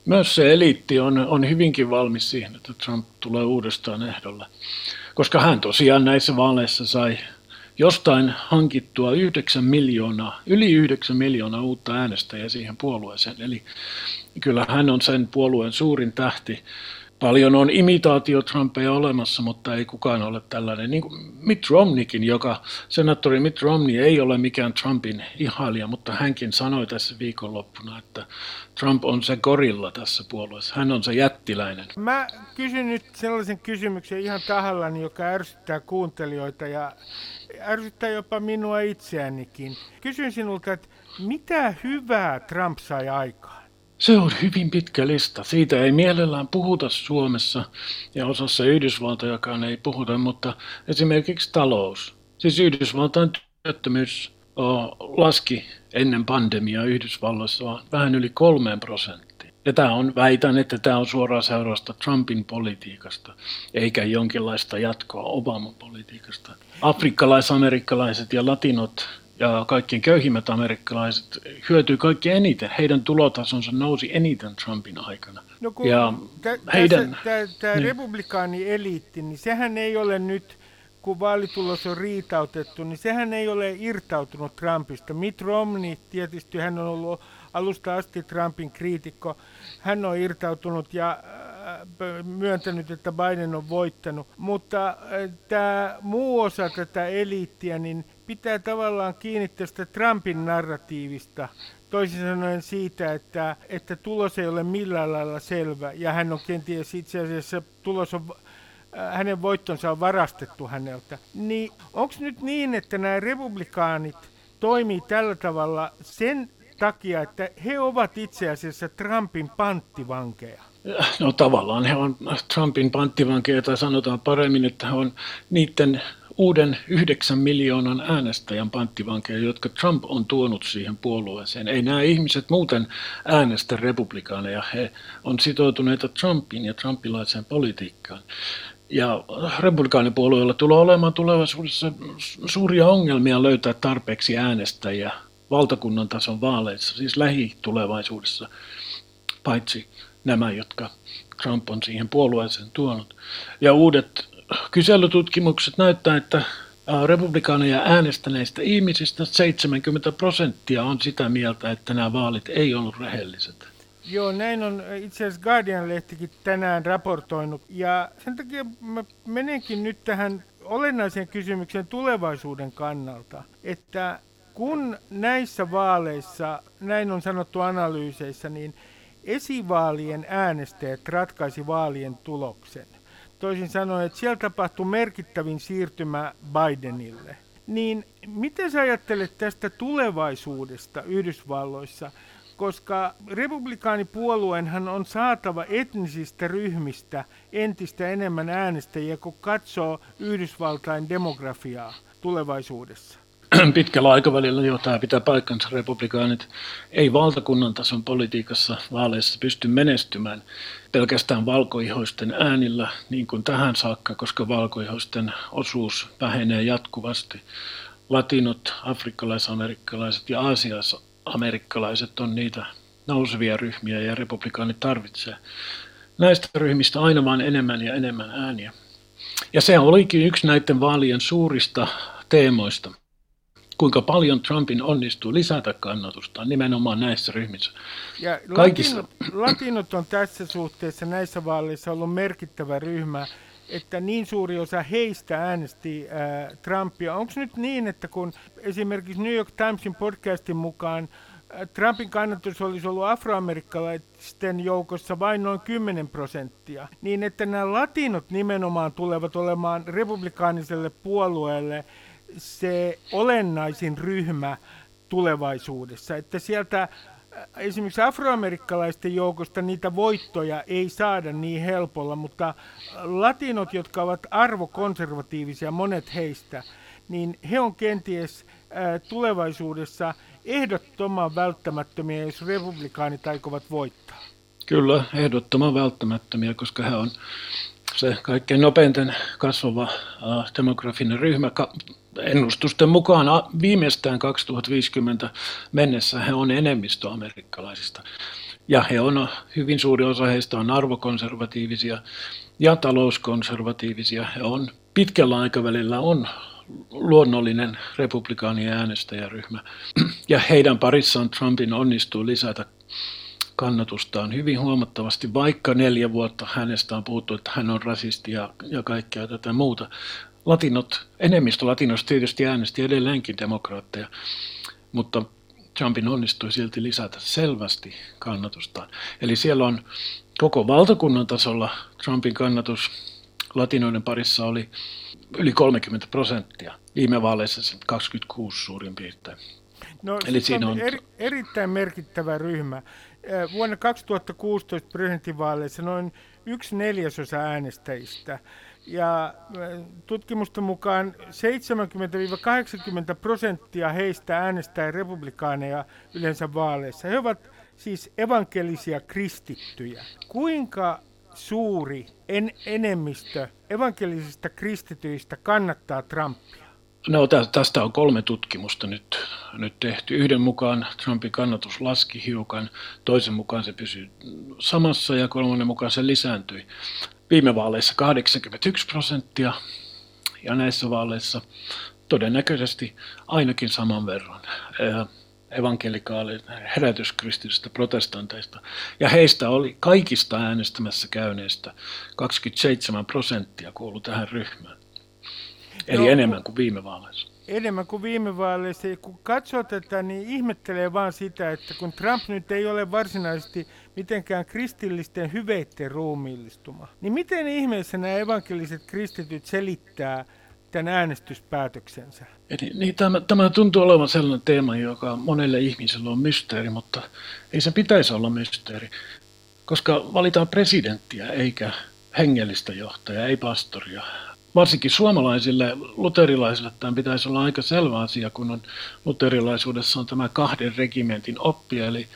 [SPEAKER 4] myös se eliitti on, on hyvinkin valmis siihen, että Trump tulee uudestaan ehdolle. Koska hän tosiaan näissä vaaleissa sai jostain hankittua 9 miljoonaa, yli 9 miljoonaa uutta äänestäjää siihen puolueeseen. Eli kyllä hän on sen puolueen suurin tähti. Paljon on imitaatio Trumpeja olemassa, mutta ei kukaan ole tällainen. Niin kuin Mitt Romneykin, joka, senaattori Mitt Romney ei ole mikään Trumpin ihailija, mutta hänkin sanoi tässä viikonloppuna, että Trump on se gorilla tässä puolueessa. Hän on se jättiläinen.
[SPEAKER 2] Mä kysyn nyt sellaisen kysymyksen ihan tahallani, joka ärsyttää kuuntelijoita ja ärsyttää jopa minua itseänikin. Kysyn sinulta, että mitä hyvää Trump sai aikaan?
[SPEAKER 4] Se on hyvin pitkä lista. Siitä ei mielellään puhuta Suomessa ja osassa Yhdysvaltojakaan ei puhuta, mutta esimerkiksi talous. Siis Yhdysvaltain työttömyys laski ennen pandemiaa Yhdysvalloissa vähän yli kolmeen prosenttiin. Ja tämä on, väitän, että tämä on suoraan seurausta Trumpin politiikasta, eikä jonkinlaista jatkoa Obaman politiikasta. Afrikkalais-amerikkalaiset ja latinot ja kaikkien köyhimmät amerikkalaiset hyötyy kaikki eniten. Heidän tulotasonsa nousi eniten Trumpin aikana.
[SPEAKER 2] No kun ja tä, heidän, tämä niin. republikaani-eliitti, niin sehän ei ole nyt, kun vaalitulos on riitautettu, niin sehän ei ole irtautunut Trumpista. Mitt Romney, tietysti hän on ollut alusta asti Trumpin kriitikko, hän on irtautunut ja myöntänyt, että Biden on voittanut. Mutta tämä muu osa tätä eliittiä, niin pitää tavallaan kiinni tästä Trumpin narratiivista. Toisin sanoen siitä, että, että tulos ei ole millään lailla selvä ja hän on kenties itse asiassa tulos on hänen voittonsa on varastettu häneltä. Niin onko nyt niin, että nämä republikaanit toimii tällä tavalla sen takia, että he ovat itse asiassa Trumpin panttivankeja?
[SPEAKER 4] No tavallaan he on Trumpin panttivankeja, tai sanotaan paremmin, että he on niiden uuden yhdeksän miljoonan äänestäjän panttivankeja, jotka Trump on tuonut siihen puolueeseen. Ei nämä ihmiset muuten äänestä republikaaneja, he on sitoutuneita Trumpin ja trumpilaiseen politiikkaan. Ja republikaanipuolueella tulee olemaan tulevaisuudessa suuria ongelmia löytää tarpeeksi äänestäjiä valtakunnan tason vaaleissa, siis lähitulevaisuudessa, paitsi nämä, jotka Trump on siihen puolueeseen tuonut. Ja uudet kyselytutkimukset näyttää, että republikaaneja äänestäneistä ihmisistä 70 prosenttia on sitä mieltä, että nämä vaalit ei ollut rehelliset.
[SPEAKER 2] Joo, näin on itse asiassa Guardian-lehtikin tänään raportoinut. Ja sen takia mä menenkin nyt tähän olennaiseen kysymykseen tulevaisuuden kannalta, että kun näissä vaaleissa, näin on sanottu analyyseissä, niin esivaalien äänestäjät ratkaisi vaalien tuloksen. Toisin sanoen, että siellä tapahtui merkittävin siirtymä Bidenille. Niin miten sä ajattelet tästä tulevaisuudesta Yhdysvalloissa? koska republikaanipuolueenhan on saatava etnisistä ryhmistä entistä enemmän äänestäjiä, kun katsoo Yhdysvaltain demografiaa tulevaisuudessa. <clears throat>
[SPEAKER 4] Pitkällä aikavälillä jo tämä pitää paikkansa. Republikaanit ei valtakunnan tason politiikassa vaaleissa pysty menestymään pelkästään valkoihoisten äänillä niin kuin tähän saakka, koska valkoihoisten osuus vähenee jatkuvasti. Latinot, afrikkalaisamerikkalaiset ja aasiassa amerikkalaiset on niitä nousevia ryhmiä ja republikaanit tarvitsee näistä ryhmistä aina vain enemmän ja enemmän ääniä. Ja se olikin yksi näiden vaalien suurista teemoista, kuinka paljon Trumpin onnistuu lisätä kannatusta nimenomaan näissä ryhmissä.
[SPEAKER 2] Ja Kaikissa... latinot, latinot on tässä suhteessa näissä vaaleissa ollut merkittävä ryhmä, että niin suuri osa heistä äänesti äh, Trumpia. Onko nyt niin, että kun esimerkiksi New York Timesin podcastin mukaan äh, Trumpin kannatus olisi ollut afroamerikkalaisten joukossa vain noin 10 prosenttia, niin että nämä latinot nimenomaan tulevat olemaan republikaaniselle puolueelle se olennaisin ryhmä tulevaisuudessa, että sieltä esimerkiksi afroamerikkalaisten joukosta niitä voittoja ei saada niin helpolla, mutta latinot, jotka ovat arvokonservatiivisia, monet heistä, niin he on kenties tulevaisuudessa ehdottoman välttämättömiä, jos republikaanit aikovat voittaa.
[SPEAKER 4] Kyllä, ehdottoman välttämättömiä, koska he on se kaikkein nopeiten kasvava demografinen ryhmä ennustusten mukaan viimeistään 2050 mennessä he on enemmistö amerikkalaisista. Ja he on, hyvin suuri osa heistä on arvokonservatiivisia ja talouskonservatiivisia. He on pitkällä aikavälillä on luonnollinen republikaanien äänestäjäryhmä. <clears throat> Ja heidän parissaan Trumpin onnistuu lisätä kannatustaan hyvin huomattavasti, vaikka neljä vuotta hänestä on puhuttu, että hän on rasisti ja, ja kaikkea tätä muuta latinot, enemmistö latinoista tietysti äänesti edelleenkin demokraatteja, mutta Trumpin onnistui silti lisätä selvästi kannatustaan. Eli siellä on koko valtakunnan tasolla Trumpin kannatus latinoiden parissa oli yli 30 prosenttia. Viime vaaleissa 26 suurin piirtein.
[SPEAKER 2] No, Eli siinä on eri, erittäin merkittävä ryhmä. Vuonna 2016 presidentinvaaleissa noin yksi neljäsosa äänestäjistä ja tutkimusten mukaan 70-80 prosenttia heistä äänestää republikaaneja yleensä vaaleissa. He ovat siis evankelisia kristittyjä. Kuinka suuri en, enemmistö evankelisista kristityistä kannattaa Trumpia?
[SPEAKER 4] No tästä on kolme tutkimusta nyt, nyt tehty. Yhden mukaan Trumpin kannatus laski hiukan, toisen mukaan se pysyi samassa ja kolmannen mukaan se lisääntyi viime vaaleissa 81 prosenttia ja näissä vaaleissa todennäköisesti ainakin saman verran. evankelikaali herätyskristillisistä protestanteista. Ja heistä oli kaikista äänestämässä käyneistä 27 prosenttia kuulu tähän ryhmään. Eli no, enemmän kuin viime vaaleissa.
[SPEAKER 2] Enemmän kuin viime vaaleissa. Ja kun katsoo tätä, niin ihmettelee vaan sitä, että kun Trump nyt ei ole varsinaisesti mitenkään kristillisten hyveitten ruumiillistuma, niin miten ihmeessä nämä evankeliset kristityt selittää tämän äänestyspäätöksensä?
[SPEAKER 4] Eli, niin, tämä, tämä tuntuu olevan sellainen teema, joka monelle ihmiselle on mysteeri, mutta ei se pitäisi olla mysteeri, koska valitaan presidenttiä eikä hengellistä johtajaa, ei pastoria. Varsinkin suomalaisille luterilaisille tämä pitäisi olla aika selvä asia, kun on luterilaisuudessa on tämä kahden regimentin oppi, eli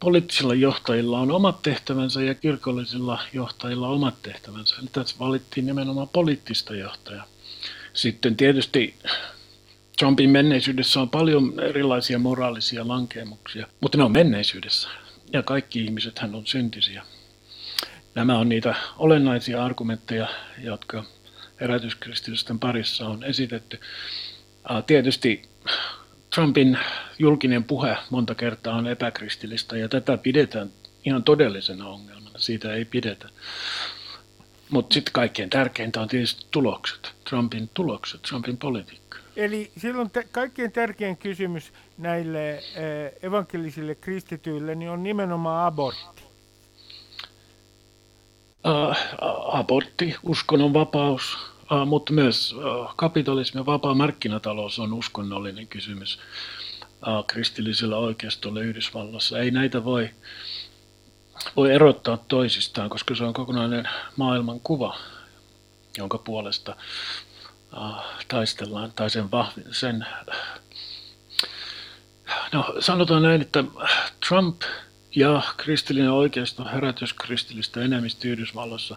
[SPEAKER 4] poliittisilla johtajilla on omat tehtävänsä ja kirkollisilla johtajilla omat tehtävänsä. Eli tässä valittiin nimenomaan poliittista johtajaa. Sitten tietysti Trumpin menneisyydessä on paljon erilaisia moraalisia lankeemuksia, mutta ne on menneisyydessä. Ja kaikki ihmiset hän on syntisiä. Nämä on niitä olennaisia argumentteja, jotka herätyskristillisten parissa on esitetty. Tietysti Trumpin julkinen puhe monta kertaa on epäkristillistä ja tätä pidetään ihan todellisena ongelmana. Siitä ei pidetä. Mutta sitten kaikkein tärkeintä on tietysti tulokset, Trumpin tulokset, Trumpin politiikka.
[SPEAKER 2] Eli silloin te- kaikkein tärkein kysymys näille äh, evankelisille kristityille niin on nimenomaan abortti.
[SPEAKER 4] Uh, abortti, uskonnon vapaus, uh, mutta myös kapitalismi ja vapaa markkinatalous on uskonnollinen kysymys kristillisellä oikeistolla Yhdysvallassa. Ei näitä voi voi erottaa toisistaan, koska se on kokonainen maailmankuva, jonka puolesta taistellaan, tai sen, vahvi, sen no, sanotaan näin, että Trump ja kristillinen oikeisto, herätyskristillistä enemmistö Yhdysvalloissa,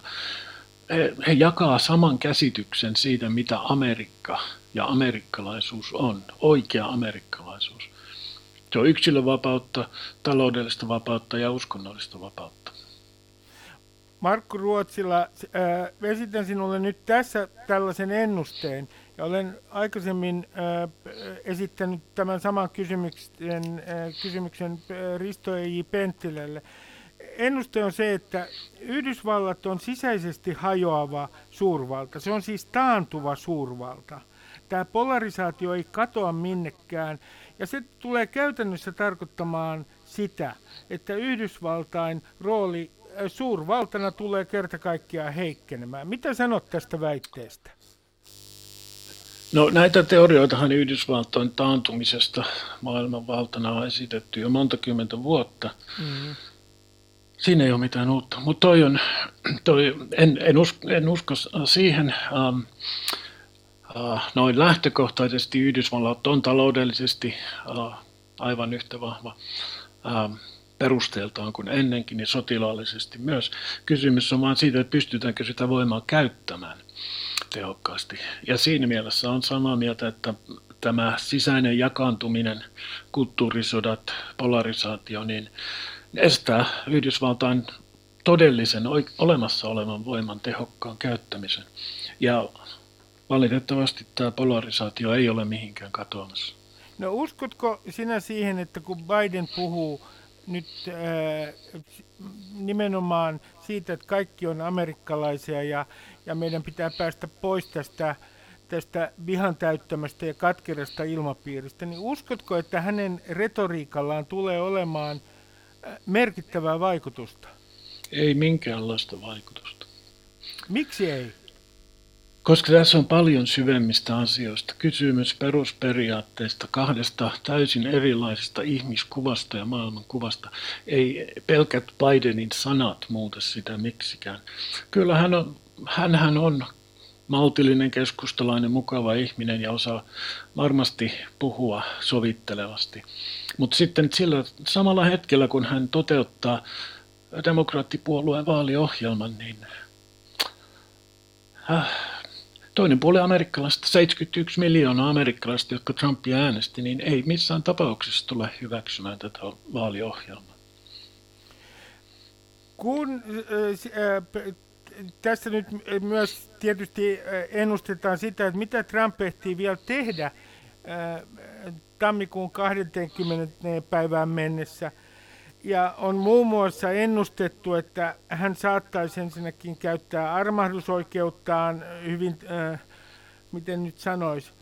[SPEAKER 4] he, jakaa saman käsityksen siitä, mitä Amerikka ja amerikkalaisuus on, oikea amerikkalaisuus. Se on yksilövapautta, taloudellista vapautta ja uskonnollista vapautta.
[SPEAKER 2] Markku Ruotsilla, äh, esitän sinulle nyt tässä tällaisen ennusteen. Ja olen aikaisemmin esittänyt tämän saman kysymyksen, kysymyksen Risto E.J. Penttilälle. Ennuste on se, että Yhdysvallat on sisäisesti hajoava suurvalta. Se on siis taantuva suurvalta. Tämä polarisaatio ei katoa minnekään. Ja se tulee käytännössä tarkoittamaan sitä, että Yhdysvaltain rooli äh, suurvaltana tulee kerta kaikkiaan heikkenemään. Mitä sanot tästä väitteestä?
[SPEAKER 4] No näitä teorioitahan Yhdysvaltojen taantumisesta maailmanvaltana on esitetty jo monta kymmentä vuotta. Mm-hmm. Siinä ei ole mitään uutta, mutta toi on, toi, en, en, usko, en usko siihen. Um, Äh, noin lähtökohtaisesti Yhdysvallat on taloudellisesti äh, aivan yhtä vahva ähm, perusteeltaan kuin ennenkin ja sotilaallisesti myös. Kysymys on vain siitä, että pystytäänkö sitä voimaa käyttämään tehokkaasti. Ja siinä mielessä on samaa mieltä, että tämä sisäinen jakaantuminen, kulttuurisodat, polarisaatio, niin estää Yhdysvaltain todellisen olemassa olevan voiman tehokkaan käyttämisen. Ja valitettavasti tämä polarisaatio ei ole mihinkään katoamassa.
[SPEAKER 2] No uskotko sinä siihen, että kun Biden puhuu nyt ää, nimenomaan siitä, että kaikki on amerikkalaisia ja, ja meidän pitää päästä pois tästä, tästä vihan täyttämästä ja katkerasta ilmapiiristä, niin uskotko, että hänen retoriikallaan tulee olemaan merkittävää vaikutusta?
[SPEAKER 4] Ei minkäänlaista vaikutusta.
[SPEAKER 2] Miksi ei?
[SPEAKER 4] Koska tässä on paljon syvemmistä asioista. Kysymys perusperiaatteista, kahdesta täysin erilaisesta ihmiskuvasta ja maailmankuvasta. Ei pelkät Bidenin sanat muuta sitä miksikään. Kyllä hän on, hänhän on maltillinen, keskustalainen, mukava ihminen ja osaa varmasti puhua sovittelevasti. Mutta sitten sillä samalla hetkellä, kun hän toteuttaa demokraattipuolueen vaaliohjelman, niin äh, Toinen puoli amerikkalaista, 71 miljoonaa amerikkalaista, jotka Trumpia äänesti, niin ei missään tapauksessa tule hyväksymään tätä vaaliohjelmaa.
[SPEAKER 2] Kun äh, äh, tässä nyt myös tietysti ennustetaan sitä, että mitä Trump ehtii vielä tehdä tammikuun 20. päivään mennessä. Ja on muun muassa ennustettu, että hän saattaisi ensinnäkin käyttää armahdusoikeuttaan hyvin, äh, miten nyt sanoisi,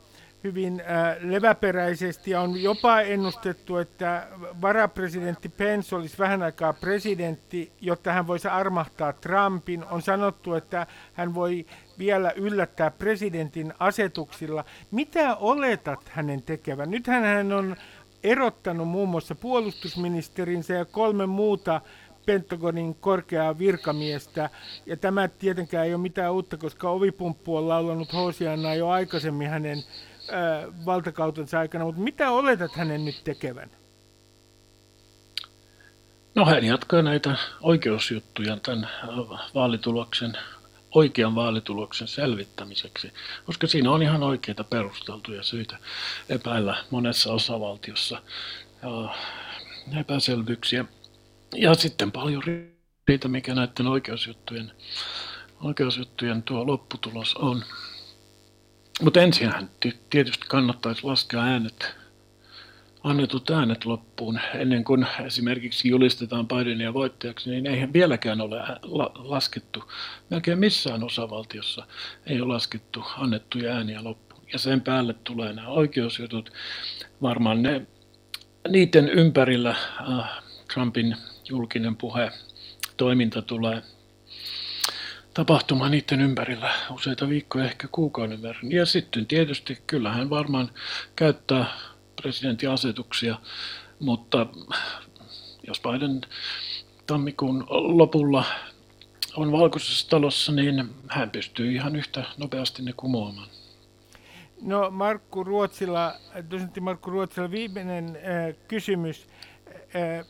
[SPEAKER 2] hyvin äh, leväperäisesti ja on jopa ennustettu, että varapresidentti Pence olisi vähän aikaa presidentti, jotta hän voisi armahtaa Trumpin. On sanottu, että hän voi vielä yllättää presidentin asetuksilla. Mitä oletat hänen tekevän? Nythän hän on erottanut muun muassa puolustusministerinsä ja kolme muuta Pentagonin korkeaa virkamiestä. Ja tämä tietenkään ei ole mitään uutta, koska ovipumppu on laulanut Hosianna jo aikaisemmin hänen valtakautensa aikana, mutta mitä oletat hänen nyt tekevän?
[SPEAKER 4] No hän jatkaa näitä oikeusjuttuja tämän vaalituloksen, oikean vaalituloksen selvittämiseksi, koska siinä on ihan oikeita perusteltuja syitä epäillä monessa osavaltiossa ja epäselvyyksiä. Ja sitten paljon riitä, mikä näiden oikeusjuttujen, oikeusjuttujen tuo lopputulos on. Mutta ensinhän tietysti kannattaisi laskea äänet, annetut äänet loppuun ennen kuin esimerkiksi julistetaan Bidenia voittajaksi, niin eihän vieläkään ole la- laskettu. Melkein missään osavaltiossa ei ole laskettu annettuja ääniä loppuun. Ja sen päälle tulee nämä oikeusjutut. Varmaan ne, niiden ympärillä äh, Trumpin julkinen puhe, toiminta tulee tapahtuma niiden ympärillä useita viikkoja, ehkä kuukauden verran. Ja sitten tietysti kyllähän varmaan käyttää presidentin asetuksia, mutta jos Biden tammikuun lopulla on valkoisessa talossa, niin hän pystyy ihan yhtä nopeasti ne kumoamaan.
[SPEAKER 2] No Markku Ruotsilla, dosentti Markku Ruotsilla viimeinen äh, kysymys. Äh,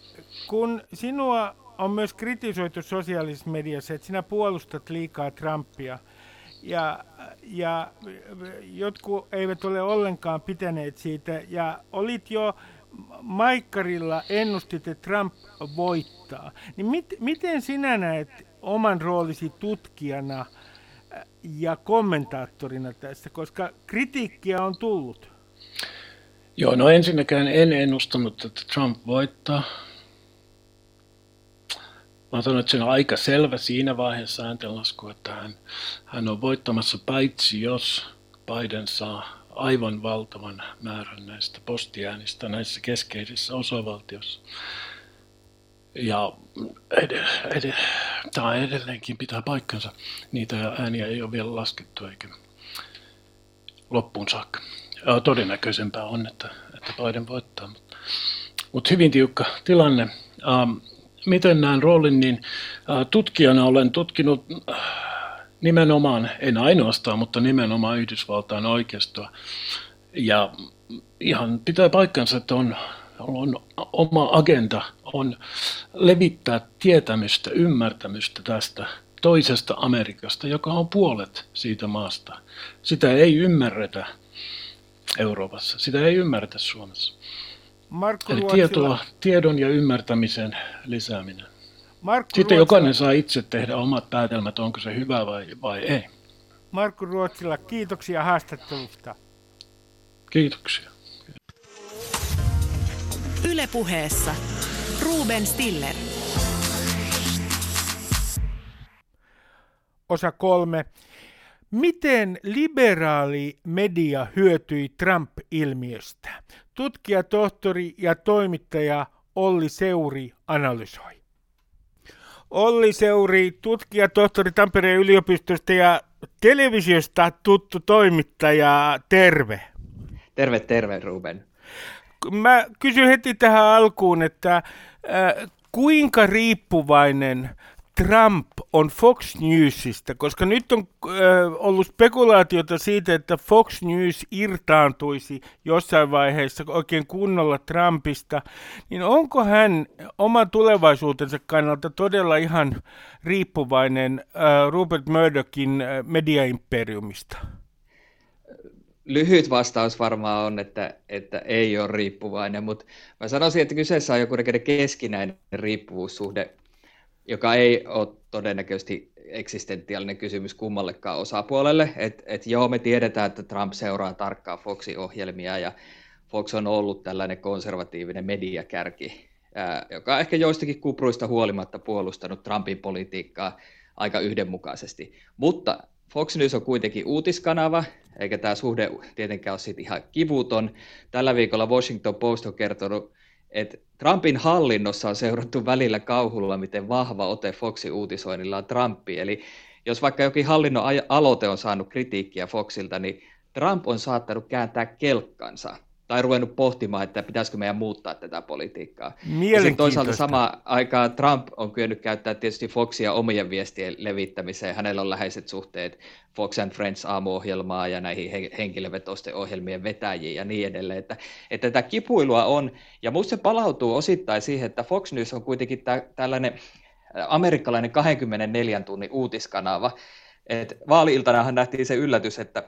[SPEAKER 2] kun sinua on myös kritisoitu sosiaalisessa mediassa, että sinä puolustat liikaa Trumpia. Ja, ja jotkut eivät ole ollenkaan pitäneet siitä. Ja olit jo Maikkarilla ennustit, että Trump voittaa. Niin mit, miten sinä näet oman roolisi tutkijana ja kommentaattorina tässä, koska kritiikkiä on tullut?
[SPEAKER 4] Joo, no ensinnäkään en ennustanut, että Trump voittaa. Mä sanon, että se on aika selvä siinä vaiheessa ääntenlasku, että hän, hän on voittamassa paitsi jos Biden saa aivan valtavan määrän näistä postiäänistä näissä keskeisissä osavaltioissa. Ja ed- ed- tämä edelleenkin pitää paikkansa. Niitä ääniä ei ole vielä laskettu eikä loppuun saakka. Todennäköisempää on, että, että Biden voittaa. Mutta, mutta hyvin tiukka tilanne. Um, miten näen roolin, niin tutkijana olen tutkinut nimenomaan, en ainoastaan, mutta nimenomaan Yhdysvaltain oikeistoa. Ja ihan pitää paikkansa, että on, on oma agenda on levittää tietämystä, ymmärtämystä tästä toisesta Amerikasta, joka on puolet siitä maasta. Sitä ei ymmärretä Euroopassa, sitä ei ymmärretä Suomessa. Markku Eli Ruotsila... tietoa, tiedon ja ymmärtämisen lisääminen. Markku Sitten Ruotsila... jokainen saa itse tehdä omat päätelmät, onko se hyvä vai, vai ei.
[SPEAKER 2] Markku Ruotsila, kiitoksia haastattelusta.
[SPEAKER 4] Kiitoksia.
[SPEAKER 1] Ylepuheessa Ruben Stiller.
[SPEAKER 2] Osa kolme. Miten liberaali media hyötyi Trump-ilmiöstä? Tutkija, tohtori ja toimittaja Olli Seuri analysoi. Olli Seuri, tutkija, tohtori Tampereen yliopistosta ja televisiosta tuttu toimittaja, terve.
[SPEAKER 5] Terve, terve Ruben.
[SPEAKER 2] Mä kysyn heti tähän alkuun, että äh, kuinka riippuvainen Trump on Fox Newsista, koska nyt on äh, ollut spekulaatiota siitä, että Fox News irtaantuisi jossain vaiheessa oikein kunnolla Trumpista, niin onko hän oman tulevaisuutensa kannalta todella ihan riippuvainen äh, Rupert Murdochin äh, mediaimperiumista?
[SPEAKER 5] Lyhyt vastaus varmaan on, että, että ei ole riippuvainen, mutta mä sanoisin, että kyseessä on joku keskinäinen riippuvuussuhde joka ei ole todennäköisesti eksistentiaalinen kysymys kummallekaan osapuolelle. Että et joo, me tiedetään, että Trump seuraa tarkkaan Foxin ohjelmia ja Fox on ollut tällainen konservatiivinen mediakärki, ää, joka on ehkä joistakin kupruista huolimatta puolustanut Trumpin politiikkaa aika yhdenmukaisesti. Mutta Fox News on kuitenkin uutiskanava, eikä tämä suhde tietenkään ole siitä ihan kivuton. Tällä viikolla Washington Post on kertonut, että Trumpin hallinnossa on seurattu välillä kauhulla, miten vahva ote Foxin uutisoinnilla on Trumpi. Eli jos vaikka jokin hallinnon aloite on saanut kritiikkiä Foxilta, niin Trump on saattanut kääntää kelkkansa tai ruvennut pohtimaan, että pitäisikö meidän muuttaa tätä politiikkaa. Ja toisaalta sama aikaan Trump on kyennyt käyttää tietysti Foxia omien viestien levittämiseen. Hänellä on läheiset suhteet Fox and Friends aamuohjelmaa ja näihin henkilövetosten ohjelmien vetäjiin ja niin edelleen. Että, että tätä kipuilua on, ja minusta se palautuu osittain siihen, että Fox News on kuitenkin tä, tällainen amerikkalainen 24 tunnin uutiskanava. Et vaali-iltanahan nähtiin se yllätys, että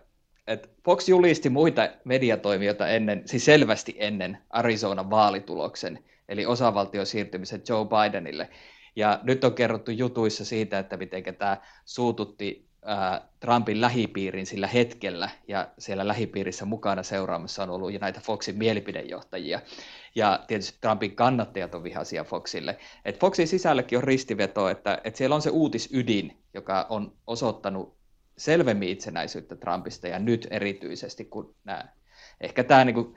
[SPEAKER 5] että Fox julisti muita mediatoimijoita ennen, siis selvästi ennen Arizonan vaalituloksen, eli osavaltion siirtymisen Joe Bidenille. Ja nyt on kerrottu jutuissa siitä, että miten tämä suututti ää, Trumpin lähipiirin sillä hetkellä, ja siellä lähipiirissä mukana seuraamassa on ollut näitä Foxin mielipidejohtajia. Ja tietysti Trumpin kannattajat on vihaisia Foxille. Et Foxin sisälläkin on ristiveto, että, että siellä on se uutisydin, joka on osoittanut selvemmin itsenäisyyttä Trumpista ja nyt erityisesti, kun nämä, ehkä tämä niin kuin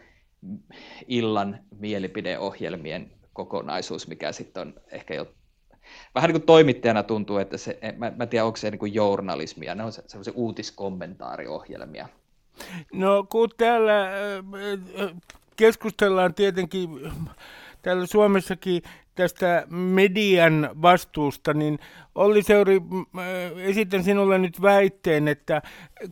[SPEAKER 5] illan mielipideohjelmien kokonaisuus, mikä sitten on ehkä jo vähän niin kuin toimittajana tuntuu, että se, mä, mä tiedän, onko se niin kuin journalismia, ne on se, semmoisia uutiskommentaariohjelmia.
[SPEAKER 2] No kun täällä keskustellaan tietenkin täällä Suomessakin tästä median vastuusta, niin Olli Seuri, esitän sinulle nyt väitteen, että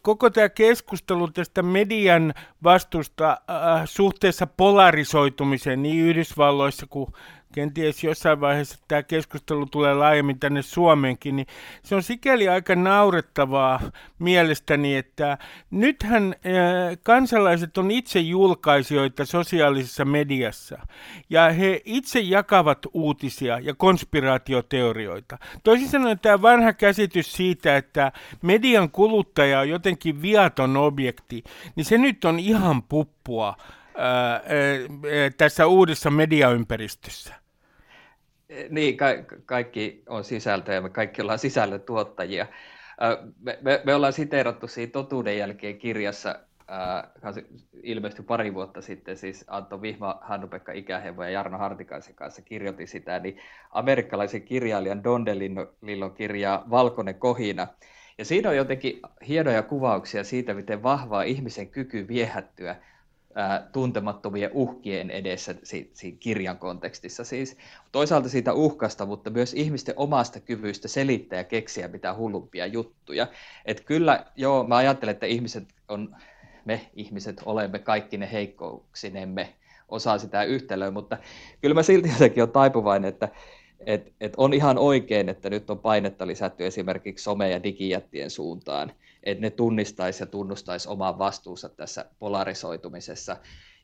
[SPEAKER 2] koko tämä keskustelu tästä median vastuusta äh, suhteessa polarisoitumiseen niin Yhdysvalloissa kuin kenties jossain vaiheessa tämä keskustelu tulee laajemmin tänne Suomeenkin, niin se on sikäli aika naurettavaa mielestäni, että nythän äh, kansalaiset on itse julkaisijoita sosiaalisessa mediassa, ja he itse jakavat uutisia ja konspiraatioteorioita. Toisin sanoen tämä vanha käsitys siitä, että median kuluttaja on jotenkin viaton objekti, niin se nyt on ihan puppua tässä uudessa mediaympäristössä.
[SPEAKER 5] Niin, ka- kaikki on sisältöä ja me kaikki ollaan sisällöntuottajia. Me, me, me ollaan siteerattu siinä totuuden jälkeen kirjassa äh, ilmestyi pari vuotta sitten, siis Antto Vihma, Hannu-Pekka Ikähevo ja Jarno Hartikaisen kanssa kirjoitti sitä, niin amerikkalaisen kirjailijan Don DeLillon kirjaa Valkoinen kohina. Ja siinä on jotenkin hienoja kuvauksia siitä, miten vahvaa ihmisen kyky viehättyä tuntemattomien uhkien edessä si- si- kirjan kontekstissa siis. Toisaalta siitä uhkasta, mutta myös ihmisten omasta kyvystä selittää ja keksiä mitä hullumpia juttuja. Et kyllä, joo, mä ajattelen, että ihmiset on me ihmiset olemme kaikki ne heikkouksinemme osaa sitä yhtälöä, mutta kyllä mä silti jotenkin olen taipuvainen, että et, et on ihan oikein, että nyt on painetta lisätty esimerkiksi some- ja digijättien suuntaan, että ne tunnistaisi ja tunnustaisi oman vastuunsa tässä polarisoitumisessa.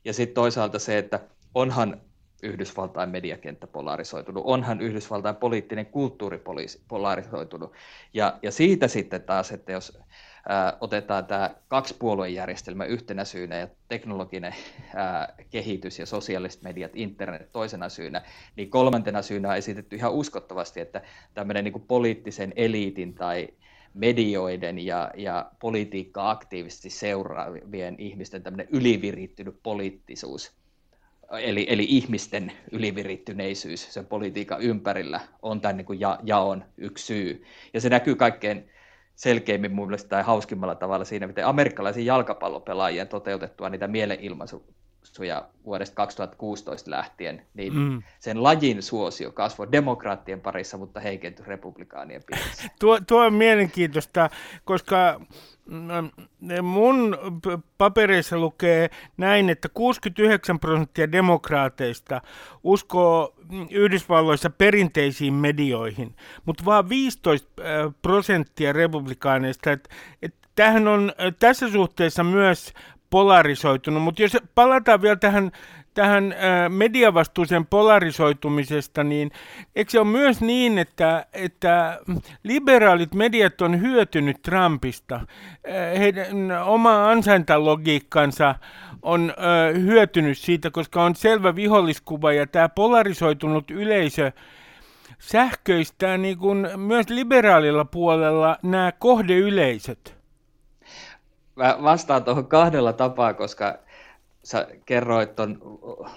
[SPEAKER 5] Ja sitten toisaalta se, että onhan Yhdysvaltain mediakenttä polarisoitunut, onhan Yhdysvaltain poliittinen kulttuuri polarisoitunut. Ja, ja siitä sitten taas, että jos ää, otetaan tämä kaksipuoluejärjestelmä yhtenä syynä ja teknologinen ää, kehitys ja sosiaaliset mediat, internet toisena syynä, niin kolmantena syynä on esitetty ihan uskottavasti, että tämmöinen niin poliittisen eliitin tai medioiden ja, ja politiikkaa aktiivisesti seuraavien ihmisten tämmöinen ylivirittynyt poliittisuus, eli, eli ihmisten ylivirittyneisyys sen politiikan ympärillä on tämän niin kuin ja, jaon yksi syy. Ja se näkyy kaikkein selkeimmin mun mielestä tai hauskimmalla tavalla siinä, miten amerikkalaisiin jalkapallopelaajien toteutettua niitä mielenilmaisuja vuodesta 2016 lähtien, niin mm. sen lajin suosio kasvoi demokraattien parissa, mutta heikentyi republikaanien piirissä. <laughs>
[SPEAKER 2] Tuo, tuo on mielenkiintoista, koska mm, mun papereissa lukee näin, että 69 prosenttia demokraateista uskoo Yhdysvalloissa perinteisiin medioihin, mutta vain 15 prosenttia republikaaneista. Et, et tämähän on tässä suhteessa myös polarisoitunut. Mutta jos palataan vielä tähän, tähän äh, mediavastuuseen polarisoitumisesta, niin eikö se ole myös niin, että, että liberaalit mediat on hyötynyt Trumpista? Äh, heidän oma ansaintalogiikkansa on äh, hyötynyt siitä, koska on selvä viholliskuva ja tämä polarisoitunut yleisö sähköistää niin kuin myös liberaalilla puolella nämä kohdeyleisöt?
[SPEAKER 5] Mä vastaan tuohon kahdella tapaa, koska sä kerroit tuon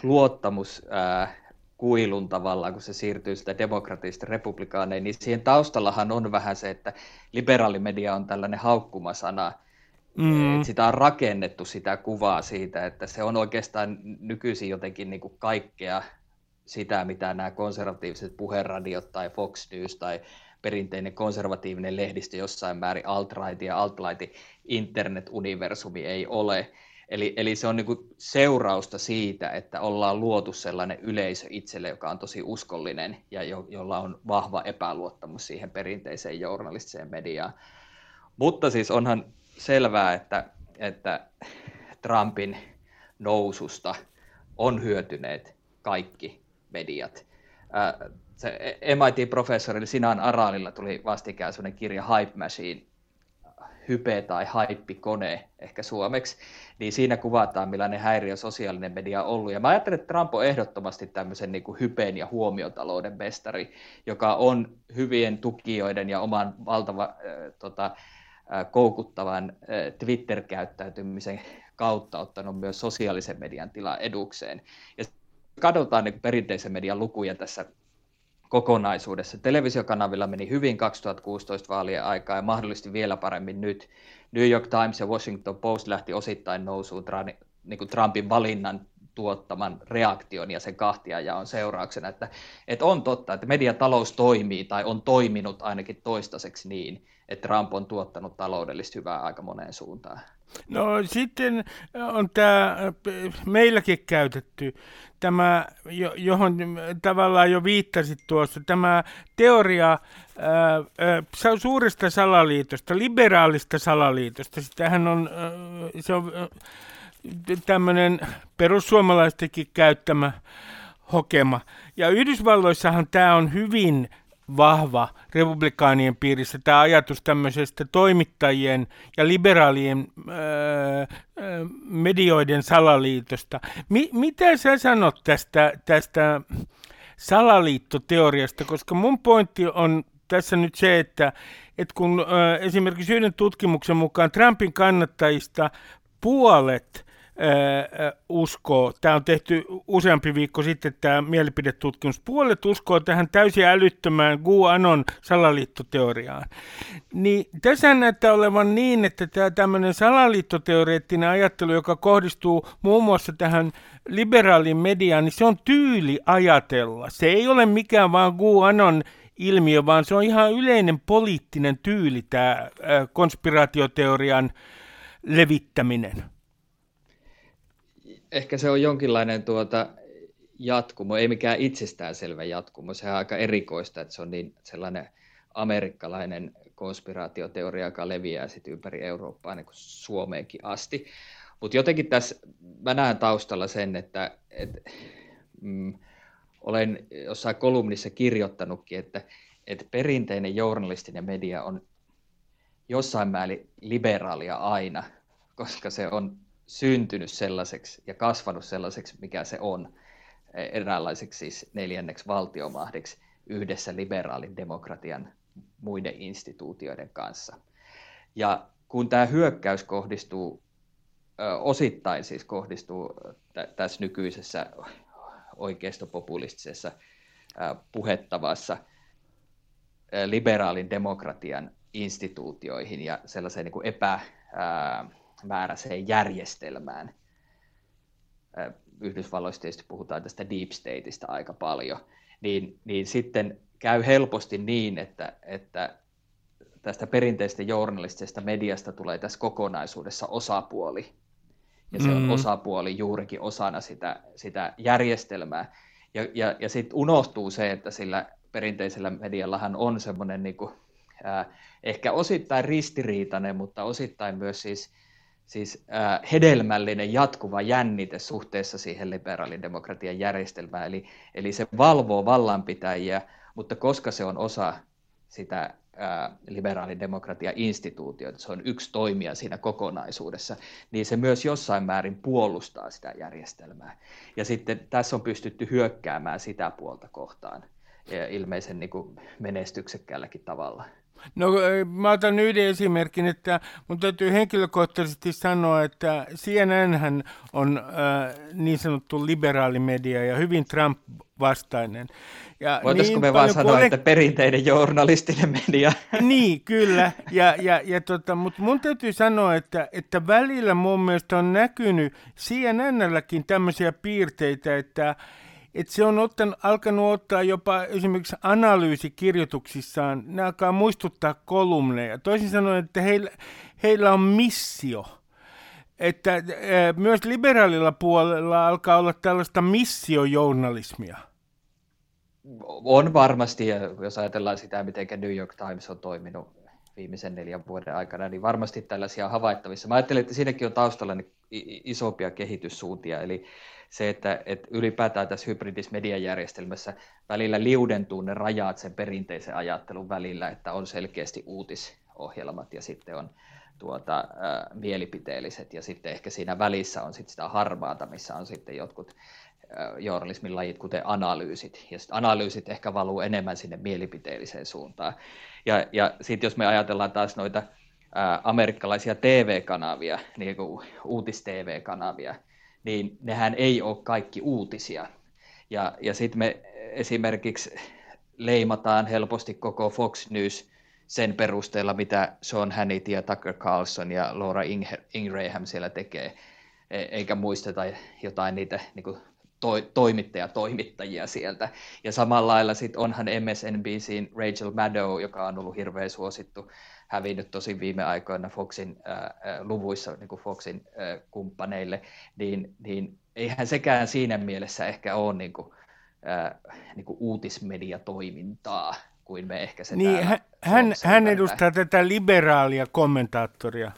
[SPEAKER 5] luottamus ää, kuilun tavallaan, kun se siirtyy sitä demokratista republikaaneihin, niin siihen taustallahan on vähän se, että liberaalimedia on tällainen haukkumasana, mm. sitä on rakennettu sitä kuvaa siitä, että se on oikeastaan nykyisin jotenkin niin kuin kaikkea sitä, mitä nämä konservatiiviset puheradiot tai Fox News tai perinteinen konservatiivinen lehdistö jossain määrin alt-right ja alt-right internet-universumi ei ole. Eli, eli se on niin kuin seurausta siitä, että ollaan luotu sellainen yleisö itselle, joka on tosi uskollinen ja jo, jolla on vahva epäluottamus siihen perinteiseen journalistiseen mediaan. Mutta siis onhan selvää, että, että Trumpin noususta on hyötyneet kaikki mediat. Se MIT-professori Sinan Aralilla tuli vastikään sellainen kirja Hype Machine, hype tai haippikone ehkä suomeksi, niin siinä kuvataan, millainen häiriö sosiaalinen media on ollut. Ja mä ajattelen, että Trump on ehdottomasti tämmöisen niin kuin hypeen ja huomiotalouden mestari, joka on hyvien tukijoiden ja oman valtava äh, tota, äh, koukuttavan äh, Twitter-käyttäytymisen kautta ottanut myös sosiaalisen median tilaa edukseen. Ja katsotaan niin perinteisen median lukuja tässä kokonaisuudessa. Televisiokanavilla meni hyvin 2016 vaalien aikaa ja mahdollisesti vielä paremmin nyt. New York Times ja Washington Post lähti osittain nousuun niin kuin Trumpin valinnan tuottaman reaktion ja sen kahtiajaon seurauksena, että, että on totta, että mediatalous toimii tai on toiminut ainakin toistaiseksi niin, että Trump on tuottanut taloudellista hyvää aika moneen suuntaan.
[SPEAKER 2] No sitten on tämä meilläkin käytetty, tämä, johon tavallaan jo viittasit tuossa, tämä teoria ää, suuresta salaliitosta, liberaalista salaliitosta. Sitähän on, se on tämmöinen perussuomalaistenkin käyttämä hokema. Ja Yhdysvalloissahan tämä on hyvin vahva republikaanien piirissä tämä ajatus tämmöisestä toimittajien ja liberaalien öö, medioiden salaliitosta. Mi- mitä sä sanot tästä, tästä salaliittoteoriasta, koska mun pointti on tässä nyt se, että, että kun ö, esimerkiksi yhden tutkimuksen mukaan Trumpin kannattajista puolet uskoo, tämä on tehty useampi viikko sitten tämä mielipidetutkimus, puolet uskoo tähän täysin älyttömään GUANON salaliittoteoriaan. Niin tässä näyttää olevan niin, että tämä tämmöinen salaliittoteoreettinen ajattelu, joka kohdistuu muun muassa tähän liberaalin mediaan, niin se on tyyli ajatella. Se ei ole mikään vaan GUANON ilmiö, vaan se on ihan yleinen poliittinen tyyli, tämä konspiraatioteorian levittäminen
[SPEAKER 5] ehkä se on jonkinlainen tuota jatkumo, ei mikään itsestäänselvä jatkumo. Se on aika erikoista, että se on niin sellainen amerikkalainen konspiraatioteoria, joka leviää sitten ympäri Eurooppaa niin kuin Suomeenkin asti. Mutta jotenkin tässä mä näen taustalla sen, että, että mm, olen jossain kolumnissa kirjoittanutkin, että, että perinteinen journalistinen media on jossain määrin liberaalia aina, koska se on syntynyt sellaiseksi ja kasvanut sellaiseksi, mikä se on, e, eräänlaiseksi siis neljänneksi valtiomahdiksi yhdessä liberaalin demokratian muiden instituutioiden kanssa. Ja kun tämä hyökkäys kohdistuu, osittain siis kohdistuu tässä nykyisessä oikeistopopulistisessa puhettavassa liberaalin demokratian instituutioihin ja sellaiseen niin kuin epä, määräiseen järjestelmään. Yhdysvalloissa tietysti puhutaan tästä deep stateista aika paljon, niin, niin sitten käy helposti niin, että, että tästä perinteistä journalistisesta mediasta tulee tässä kokonaisuudessa osapuoli, ja se on mm. osapuoli juurikin osana sitä, sitä järjestelmää. Ja, ja, ja sitten unohtuu se, että sillä perinteisellä mediallahan on semmoinen niin ehkä osittain ristiriitainen, mutta osittain myös siis siis äh, hedelmällinen jatkuva jännite suhteessa siihen liberaalidemokratian järjestelmään. Eli, eli se valvoo vallanpitäjiä, mutta koska se on osa sitä liberaalidemokratia instituutioita, se on yksi toimija siinä kokonaisuudessa, niin se myös jossain määrin puolustaa sitä järjestelmää. Ja sitten tässä on pystytty hyökkäämään sitä puolta kohtaan ilmeisen niin kuin menestyksekkäälläkin tavalla.
[SPEAKER 2] No mä otan yhden esimerkin, että mun täytyy henkilökohtaisesti sanoa, että CNN on äh, niin sanottu liberaalimedia ja hyvin Trump-vastainen.
[SPEAKER 5] Ja Voitaisiko niin me vaan sanoa, että perinteinen journalistinen media? <laughs>
[SPEAKER 2] Niin, kyllä. Ja, ja, ja tota, mutta mun täytyy sanoa, että, että välillä mun mielestä on näkynyt CNNlläkin tämmöisiä piirteitä, että, että se on ottanut, alkanut ottaa jopa esimerkiksi analyysikirjoituksissaan, ne alkaa muistuttaa kolumneja. Toisin sanoen, että heillä, heillä on missio. Että myös liberaalilla puolella alkaa olla tällaista missiojournalismia.
[SPEAKER 5] On varmasti, ja jos ajatellaan sitä, miten New York Times on toiminut viimeisen neljän vuoden aikana, niin varmasti tällaisia havaittavissa. Mä ajattelin, että siinäkin on taustalla isompia kehityssuuntia, eli se, että, että ylipäätään tässä hybridis mediajärjestelmässä välillä liudentuu ne rajat sen perinteisen ajattelun välillä, että on selkeästi uutisohjelmat ja sitten on tuota, ä, mielipiteelliset ja sitten ehkä siinä välissä on sitten sitä harmaata, missä on sitten jotkut journalismin lajit, kuten analyysit. Ja analyysit ehkä valuu enemmän sinne mielipiteelliseen suuntaan. Ja, ja sitten jos me ajatellaan taas noita amerikkalaisia TV-kanavia, niin kuin uutis-TV-kanavia, niin nehän ei ole kaikki uutisia. Ja, ja sitten me esimerkiksi leimataan helposti koko Fox News sen perusteella, mitä Sean Hannity ja Tucker Carlson ja Laura Ingraham siellä tekee, e, eikä muisteta jotain niitä niin kuin to, toimittaja-toimittajia sieltä. Ja samalla lailla sitten onhan MSNBCin Rachel Maddow, joka on ollut hirveän suosittu, hävinnyt tosi viime aikoina Foxin äh, luvuissa niin kuin Foxin äh, kumppaneille, niin, niin eihän sekään siinä mielessä ehkä ole niin kuin, äh, niin kuin uutismediatoimintaa kuin me ehkä se
[SPEAKER 2] niin, hän, hän edustaa tätä liberaalia kommentaattoria.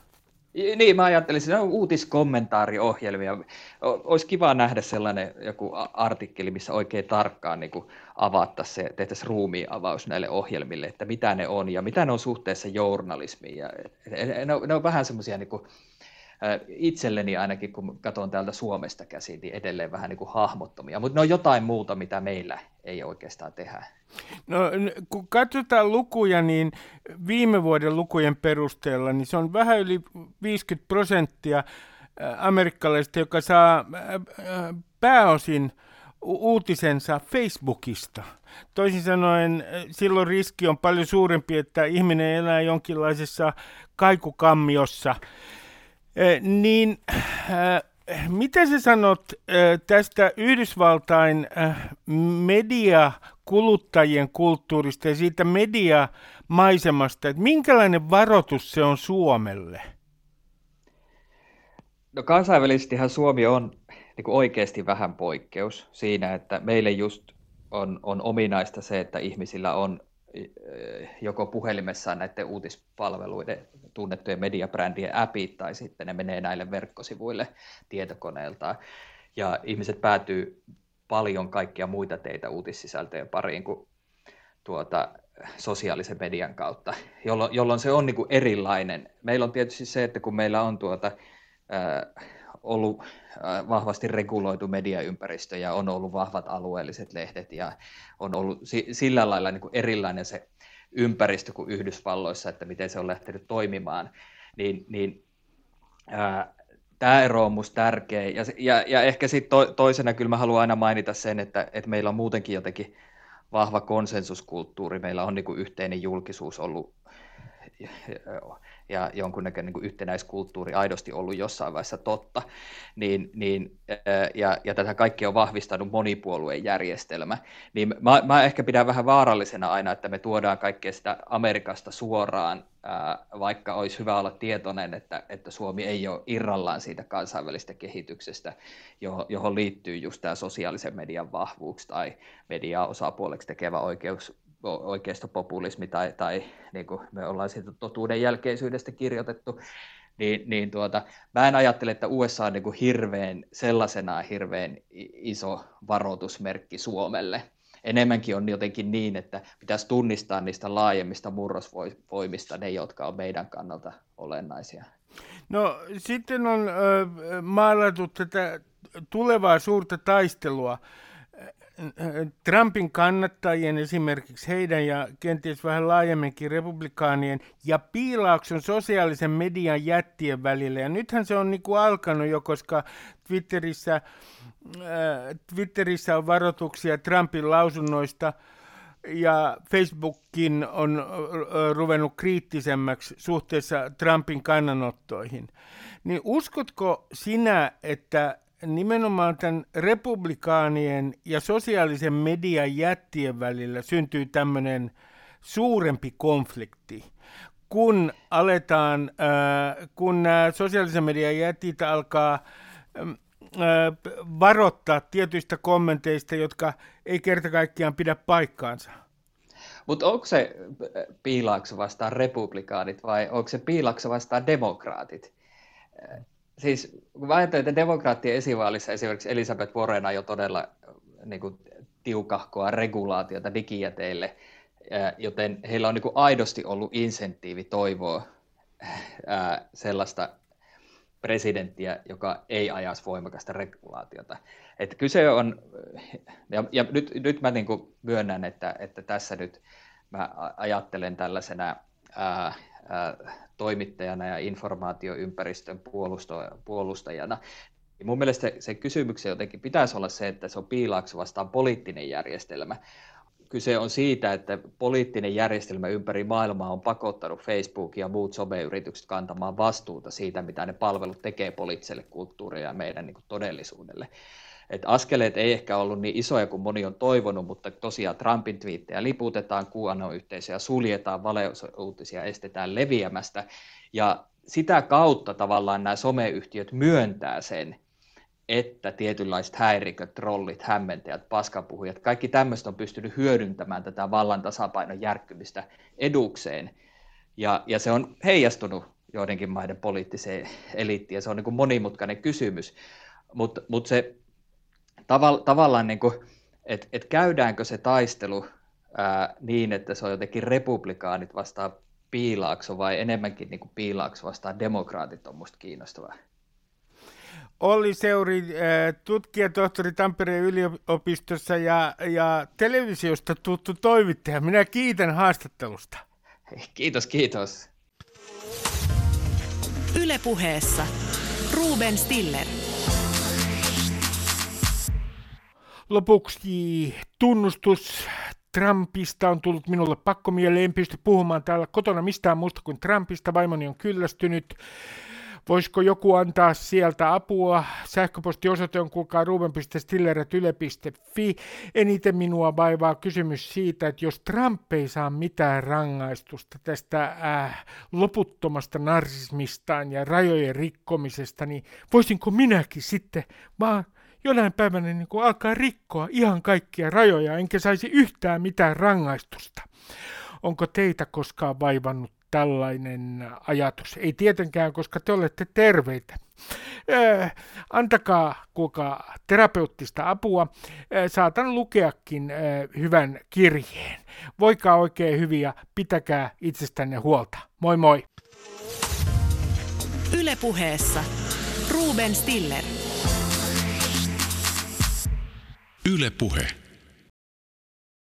[SPEAKER 5] Niin, mä ajattelin, että on uutiskommentaariohjelmia. Olisi kiva nähdä sellainen joku artikkeli, missä oikein tarkkaan niin avattaisiin se, tehtäisiin ruumiin avaus näille ohjelmille, että mitä ne on ja mitä ne on suhteessa journalismiin. Ja, ne, on, ne on vähän semmoisia niin itselleni ainakin, kun katson täältä Suomesta käsin, niin edelleen vähän niin kuin hahmottomia, mutta ne on jotain muuta, mitä meillä ei oikeastaan tehdä.
[SPEAKER 2] No, kun katsotaan lukuja, niin viime vuoden lukujen perusteella, niin se on vähän yli 50 prosenttia amerikkalaisista, joka saa pääosin uutisensa Facebookista. Toisin sanoen silloin riski on paljon suurempi, että ihminen elää jonkinlaisessa kaikukammiossa, niin mitä sä sanot tästä Yhdysvaltain mediakuluttajien kulttuurista ja siitä mediamaisemasta, että minkälainen varoitus se on Suomelle?
[SPEAKER 5] No kansainvälisestihän Suomi on niin kuin oikeasti vähän poikkeus siinä, että meille just on, on ominaista se, että ihmisillä on joko puhelimessaan näiden uutispalveluiden tunnettujen mediabrändien appit tai sitten ne menee näille verkkosivuille tietokoneeltaan. Ja ihmiset päätyy paljon kaikkia muita teitä uutissisältöjen pariin kuin tuota, sosiaalisen median kautta, jolloin, jolloin se on niin kuin erilainen. Meillä on tietysti se, että kun meillä on tuota, äh, ollut äh, vahvasti reguloitu mediaympäristö ja on ollut vahvat alueelliset lehdet ja on ollut sillä lailla niin kuin erilainen se ympäristö kuin Yhdysvalloissa, että miten se on lähtenyt toimimaan, niin, niin ää, tämä ero on minusta tärkeä. Ja, ja, ja ehkä sitten to, toisena kyllä mä haluan aina mainita sen, että, että meillä on muutenkin jotenkin vahva konsensuskulttuuri, meillä on niin kuin yhteinen julkisuus ollut ja jonkunnäköinen niin yhtenäiskulttuuri aidosti ollut jossain vaiheessa totta, niin, niin, ja, ja tätä kaikkea on vahvistanut monipuolueen järjestelmä, niin mä, mä ehkä pidän vähän vaarallisena aina, että me tuodaan kaikkea sitä Amerikasta suoraan, ää, vaikka olisi hyvä olla tietoinen, että, että Suomi ei ole irrallaan siitä kansainvälistä kehityksestä, johon, johon liittyy just tämä sosiaalisen median vahvuus tai mediaa osapuoleksi tekevä oikeus oikeistopopulismi tai, tai niin kuin me ollaan siitä totuuden jälkeisyydestä kirjoitettu, niin, niin tuota, mä en ajattele, että USA on niin kuin hirveän, sellaisenaan hirveän iso varoitusmerkki Suomelle. Enemmänkin on jotenkin niin, että pitäisi tunnistaa niistä laajemmista murrosvoimista ne, jotka on meidän kannalta olennaisia.
[SPEAKER 2] No sitten on ö, maalattu tätä tulevaa suurta taistelua Trumpin kannattajien, esimerkiksi heidän ja kenties vähän laajemminkin republikaanien ja piilauksen sosiaalisen median jättien välillä. Ja nythän se on niin kuin alkanut jo, koska Twitterissä, äh, Twitterissä on varoituksia Trumpin lausunnoista ja Facebookin on äh, ruvennut kriittisemmäksi suhteessa Trumpin kannanottoihin. Niin uskotko sinä, että nimenomaan tämän republikaanien ja sosiaalisen median jättien välillä syntyy tämmöinen suurempi konflikti, kun aletaan, äh, kun nämä sosiaalisen median jätit alkaa äh, varoittaa tietyistä kommenteista, jotka ei kerta kaikkiaan pidä paikkaansa.
[SPEAKER 5] Mutta onko se piilaakso vastaan republikaanit vai onko se piilaakso vastaan demokraatit? Siis kun ajattelen, että demokraattien esivaalissa esimerkiksi Elisabeth Warren jo todella niin kuin, tiukahkoa regulaatiota digijäteille, joten heillä on niin kuin, aidosti ollut insentiivi toivoa ää, sellaista presidenttiä, joka ei ajaisi voimakasta regulaatiota. Että kyse on, ja, ja nyt, nyt mä niin kuin myönnän, että, että tässä nyt mä ajattelen tällaisena ää, toimittajana ja informaatioympäristön puolustajana. Ja mun mielestä se kysymyksen jotenkin pitäisi olla se, että se on piilaaksi vastaan poliittinen järjestelmä. Kyse on siitä, että poliittinen järjestelmä ympäri maailmaa on pakottanut Facebook ja muut someyritykset kantamaan vastuuta siitä, mitä ne palvelut tekee poliittiselle kulttuurille ja meidän niin kuin todellisuudelle. Et askeleet ei ehkä ollut niin isoja kuin moni on toivonut, mutta tosiaan Trumpin twiittejä liputetaan, QAnon-yhteisöjä suljetaan, valeuutisia estetään leviämästä. Ja sitä kautta tavallaan nämä someyhtiöt myöntää sen, että tietynlaiset häiriköt, trollit, hämmentäjät, paskapuhujat, kaikki tämmöistä on pystynyt hyödyntämään tätä vallan tasapainon järkkymistä edukseen. Ja, ja se on heijastunut joidenkin maiden poliittiseen eliittiin, ja se on niin kuin monimutkainen kysymys. Mutta mut se tavall, tavallaan, niin kuin, että et käydäänkö se taistelu ää, niin, että se on jotenkin republikaanit vastaan piilaakso vai enemmänkin niin kuin piilaakso vastaan demokraatit on musta kiinnostavaa.
[SPEAKER 2] Olli Seuri, tutkija, tohtori Tampereen yliopistossa ja, ja televisiosta tuttu toimittaja. Minä kiitän haastattelusta.
[SPEAKER 5] Kiitos, kiitos.
[SPEAKER 1] Ylepuheessa Ruben Stiller.
[SPEAKER 2] Lopuksi tunnustus Trumpista on tullut minulle pakkomieleen. En pysty puhumaan täällä kotona mistään muusta kuin Trumpista. Vaimoni on kyllästynyt. Voisiko joku antaa sieltä apua? Sähköpostiosoite on kuulkaa ruben.stiller.yle.fi. Eniten minua vaivaa kysymys siitä, että jos Trump ei saa mitään rangaistusta tästä äh, loputtomasta narsismistaan ja rajojen rikkomisesta, niin voisinko minäkin sitten vaan jonain päivänä niin kuin alkaa rikkoa ihan kaikkia rajoja, enkä saisi yhtään mitään rangaistusta. Onko teitä koskaan vaivannut tällainen ajatus? Ei tietenkään, koska te olette terveitä. Äh, antakaa kuka terapeuttista apua. Äh, saatan lukeakin äh, hyvän kirjeen. Voikaa oikein hyviä, pitäkää itsestänne huolta. Moi moi!
[SPEAKER 1] Ylepuheessa Ruben Stiller.
[SPEAKER 6] Yle Puhe.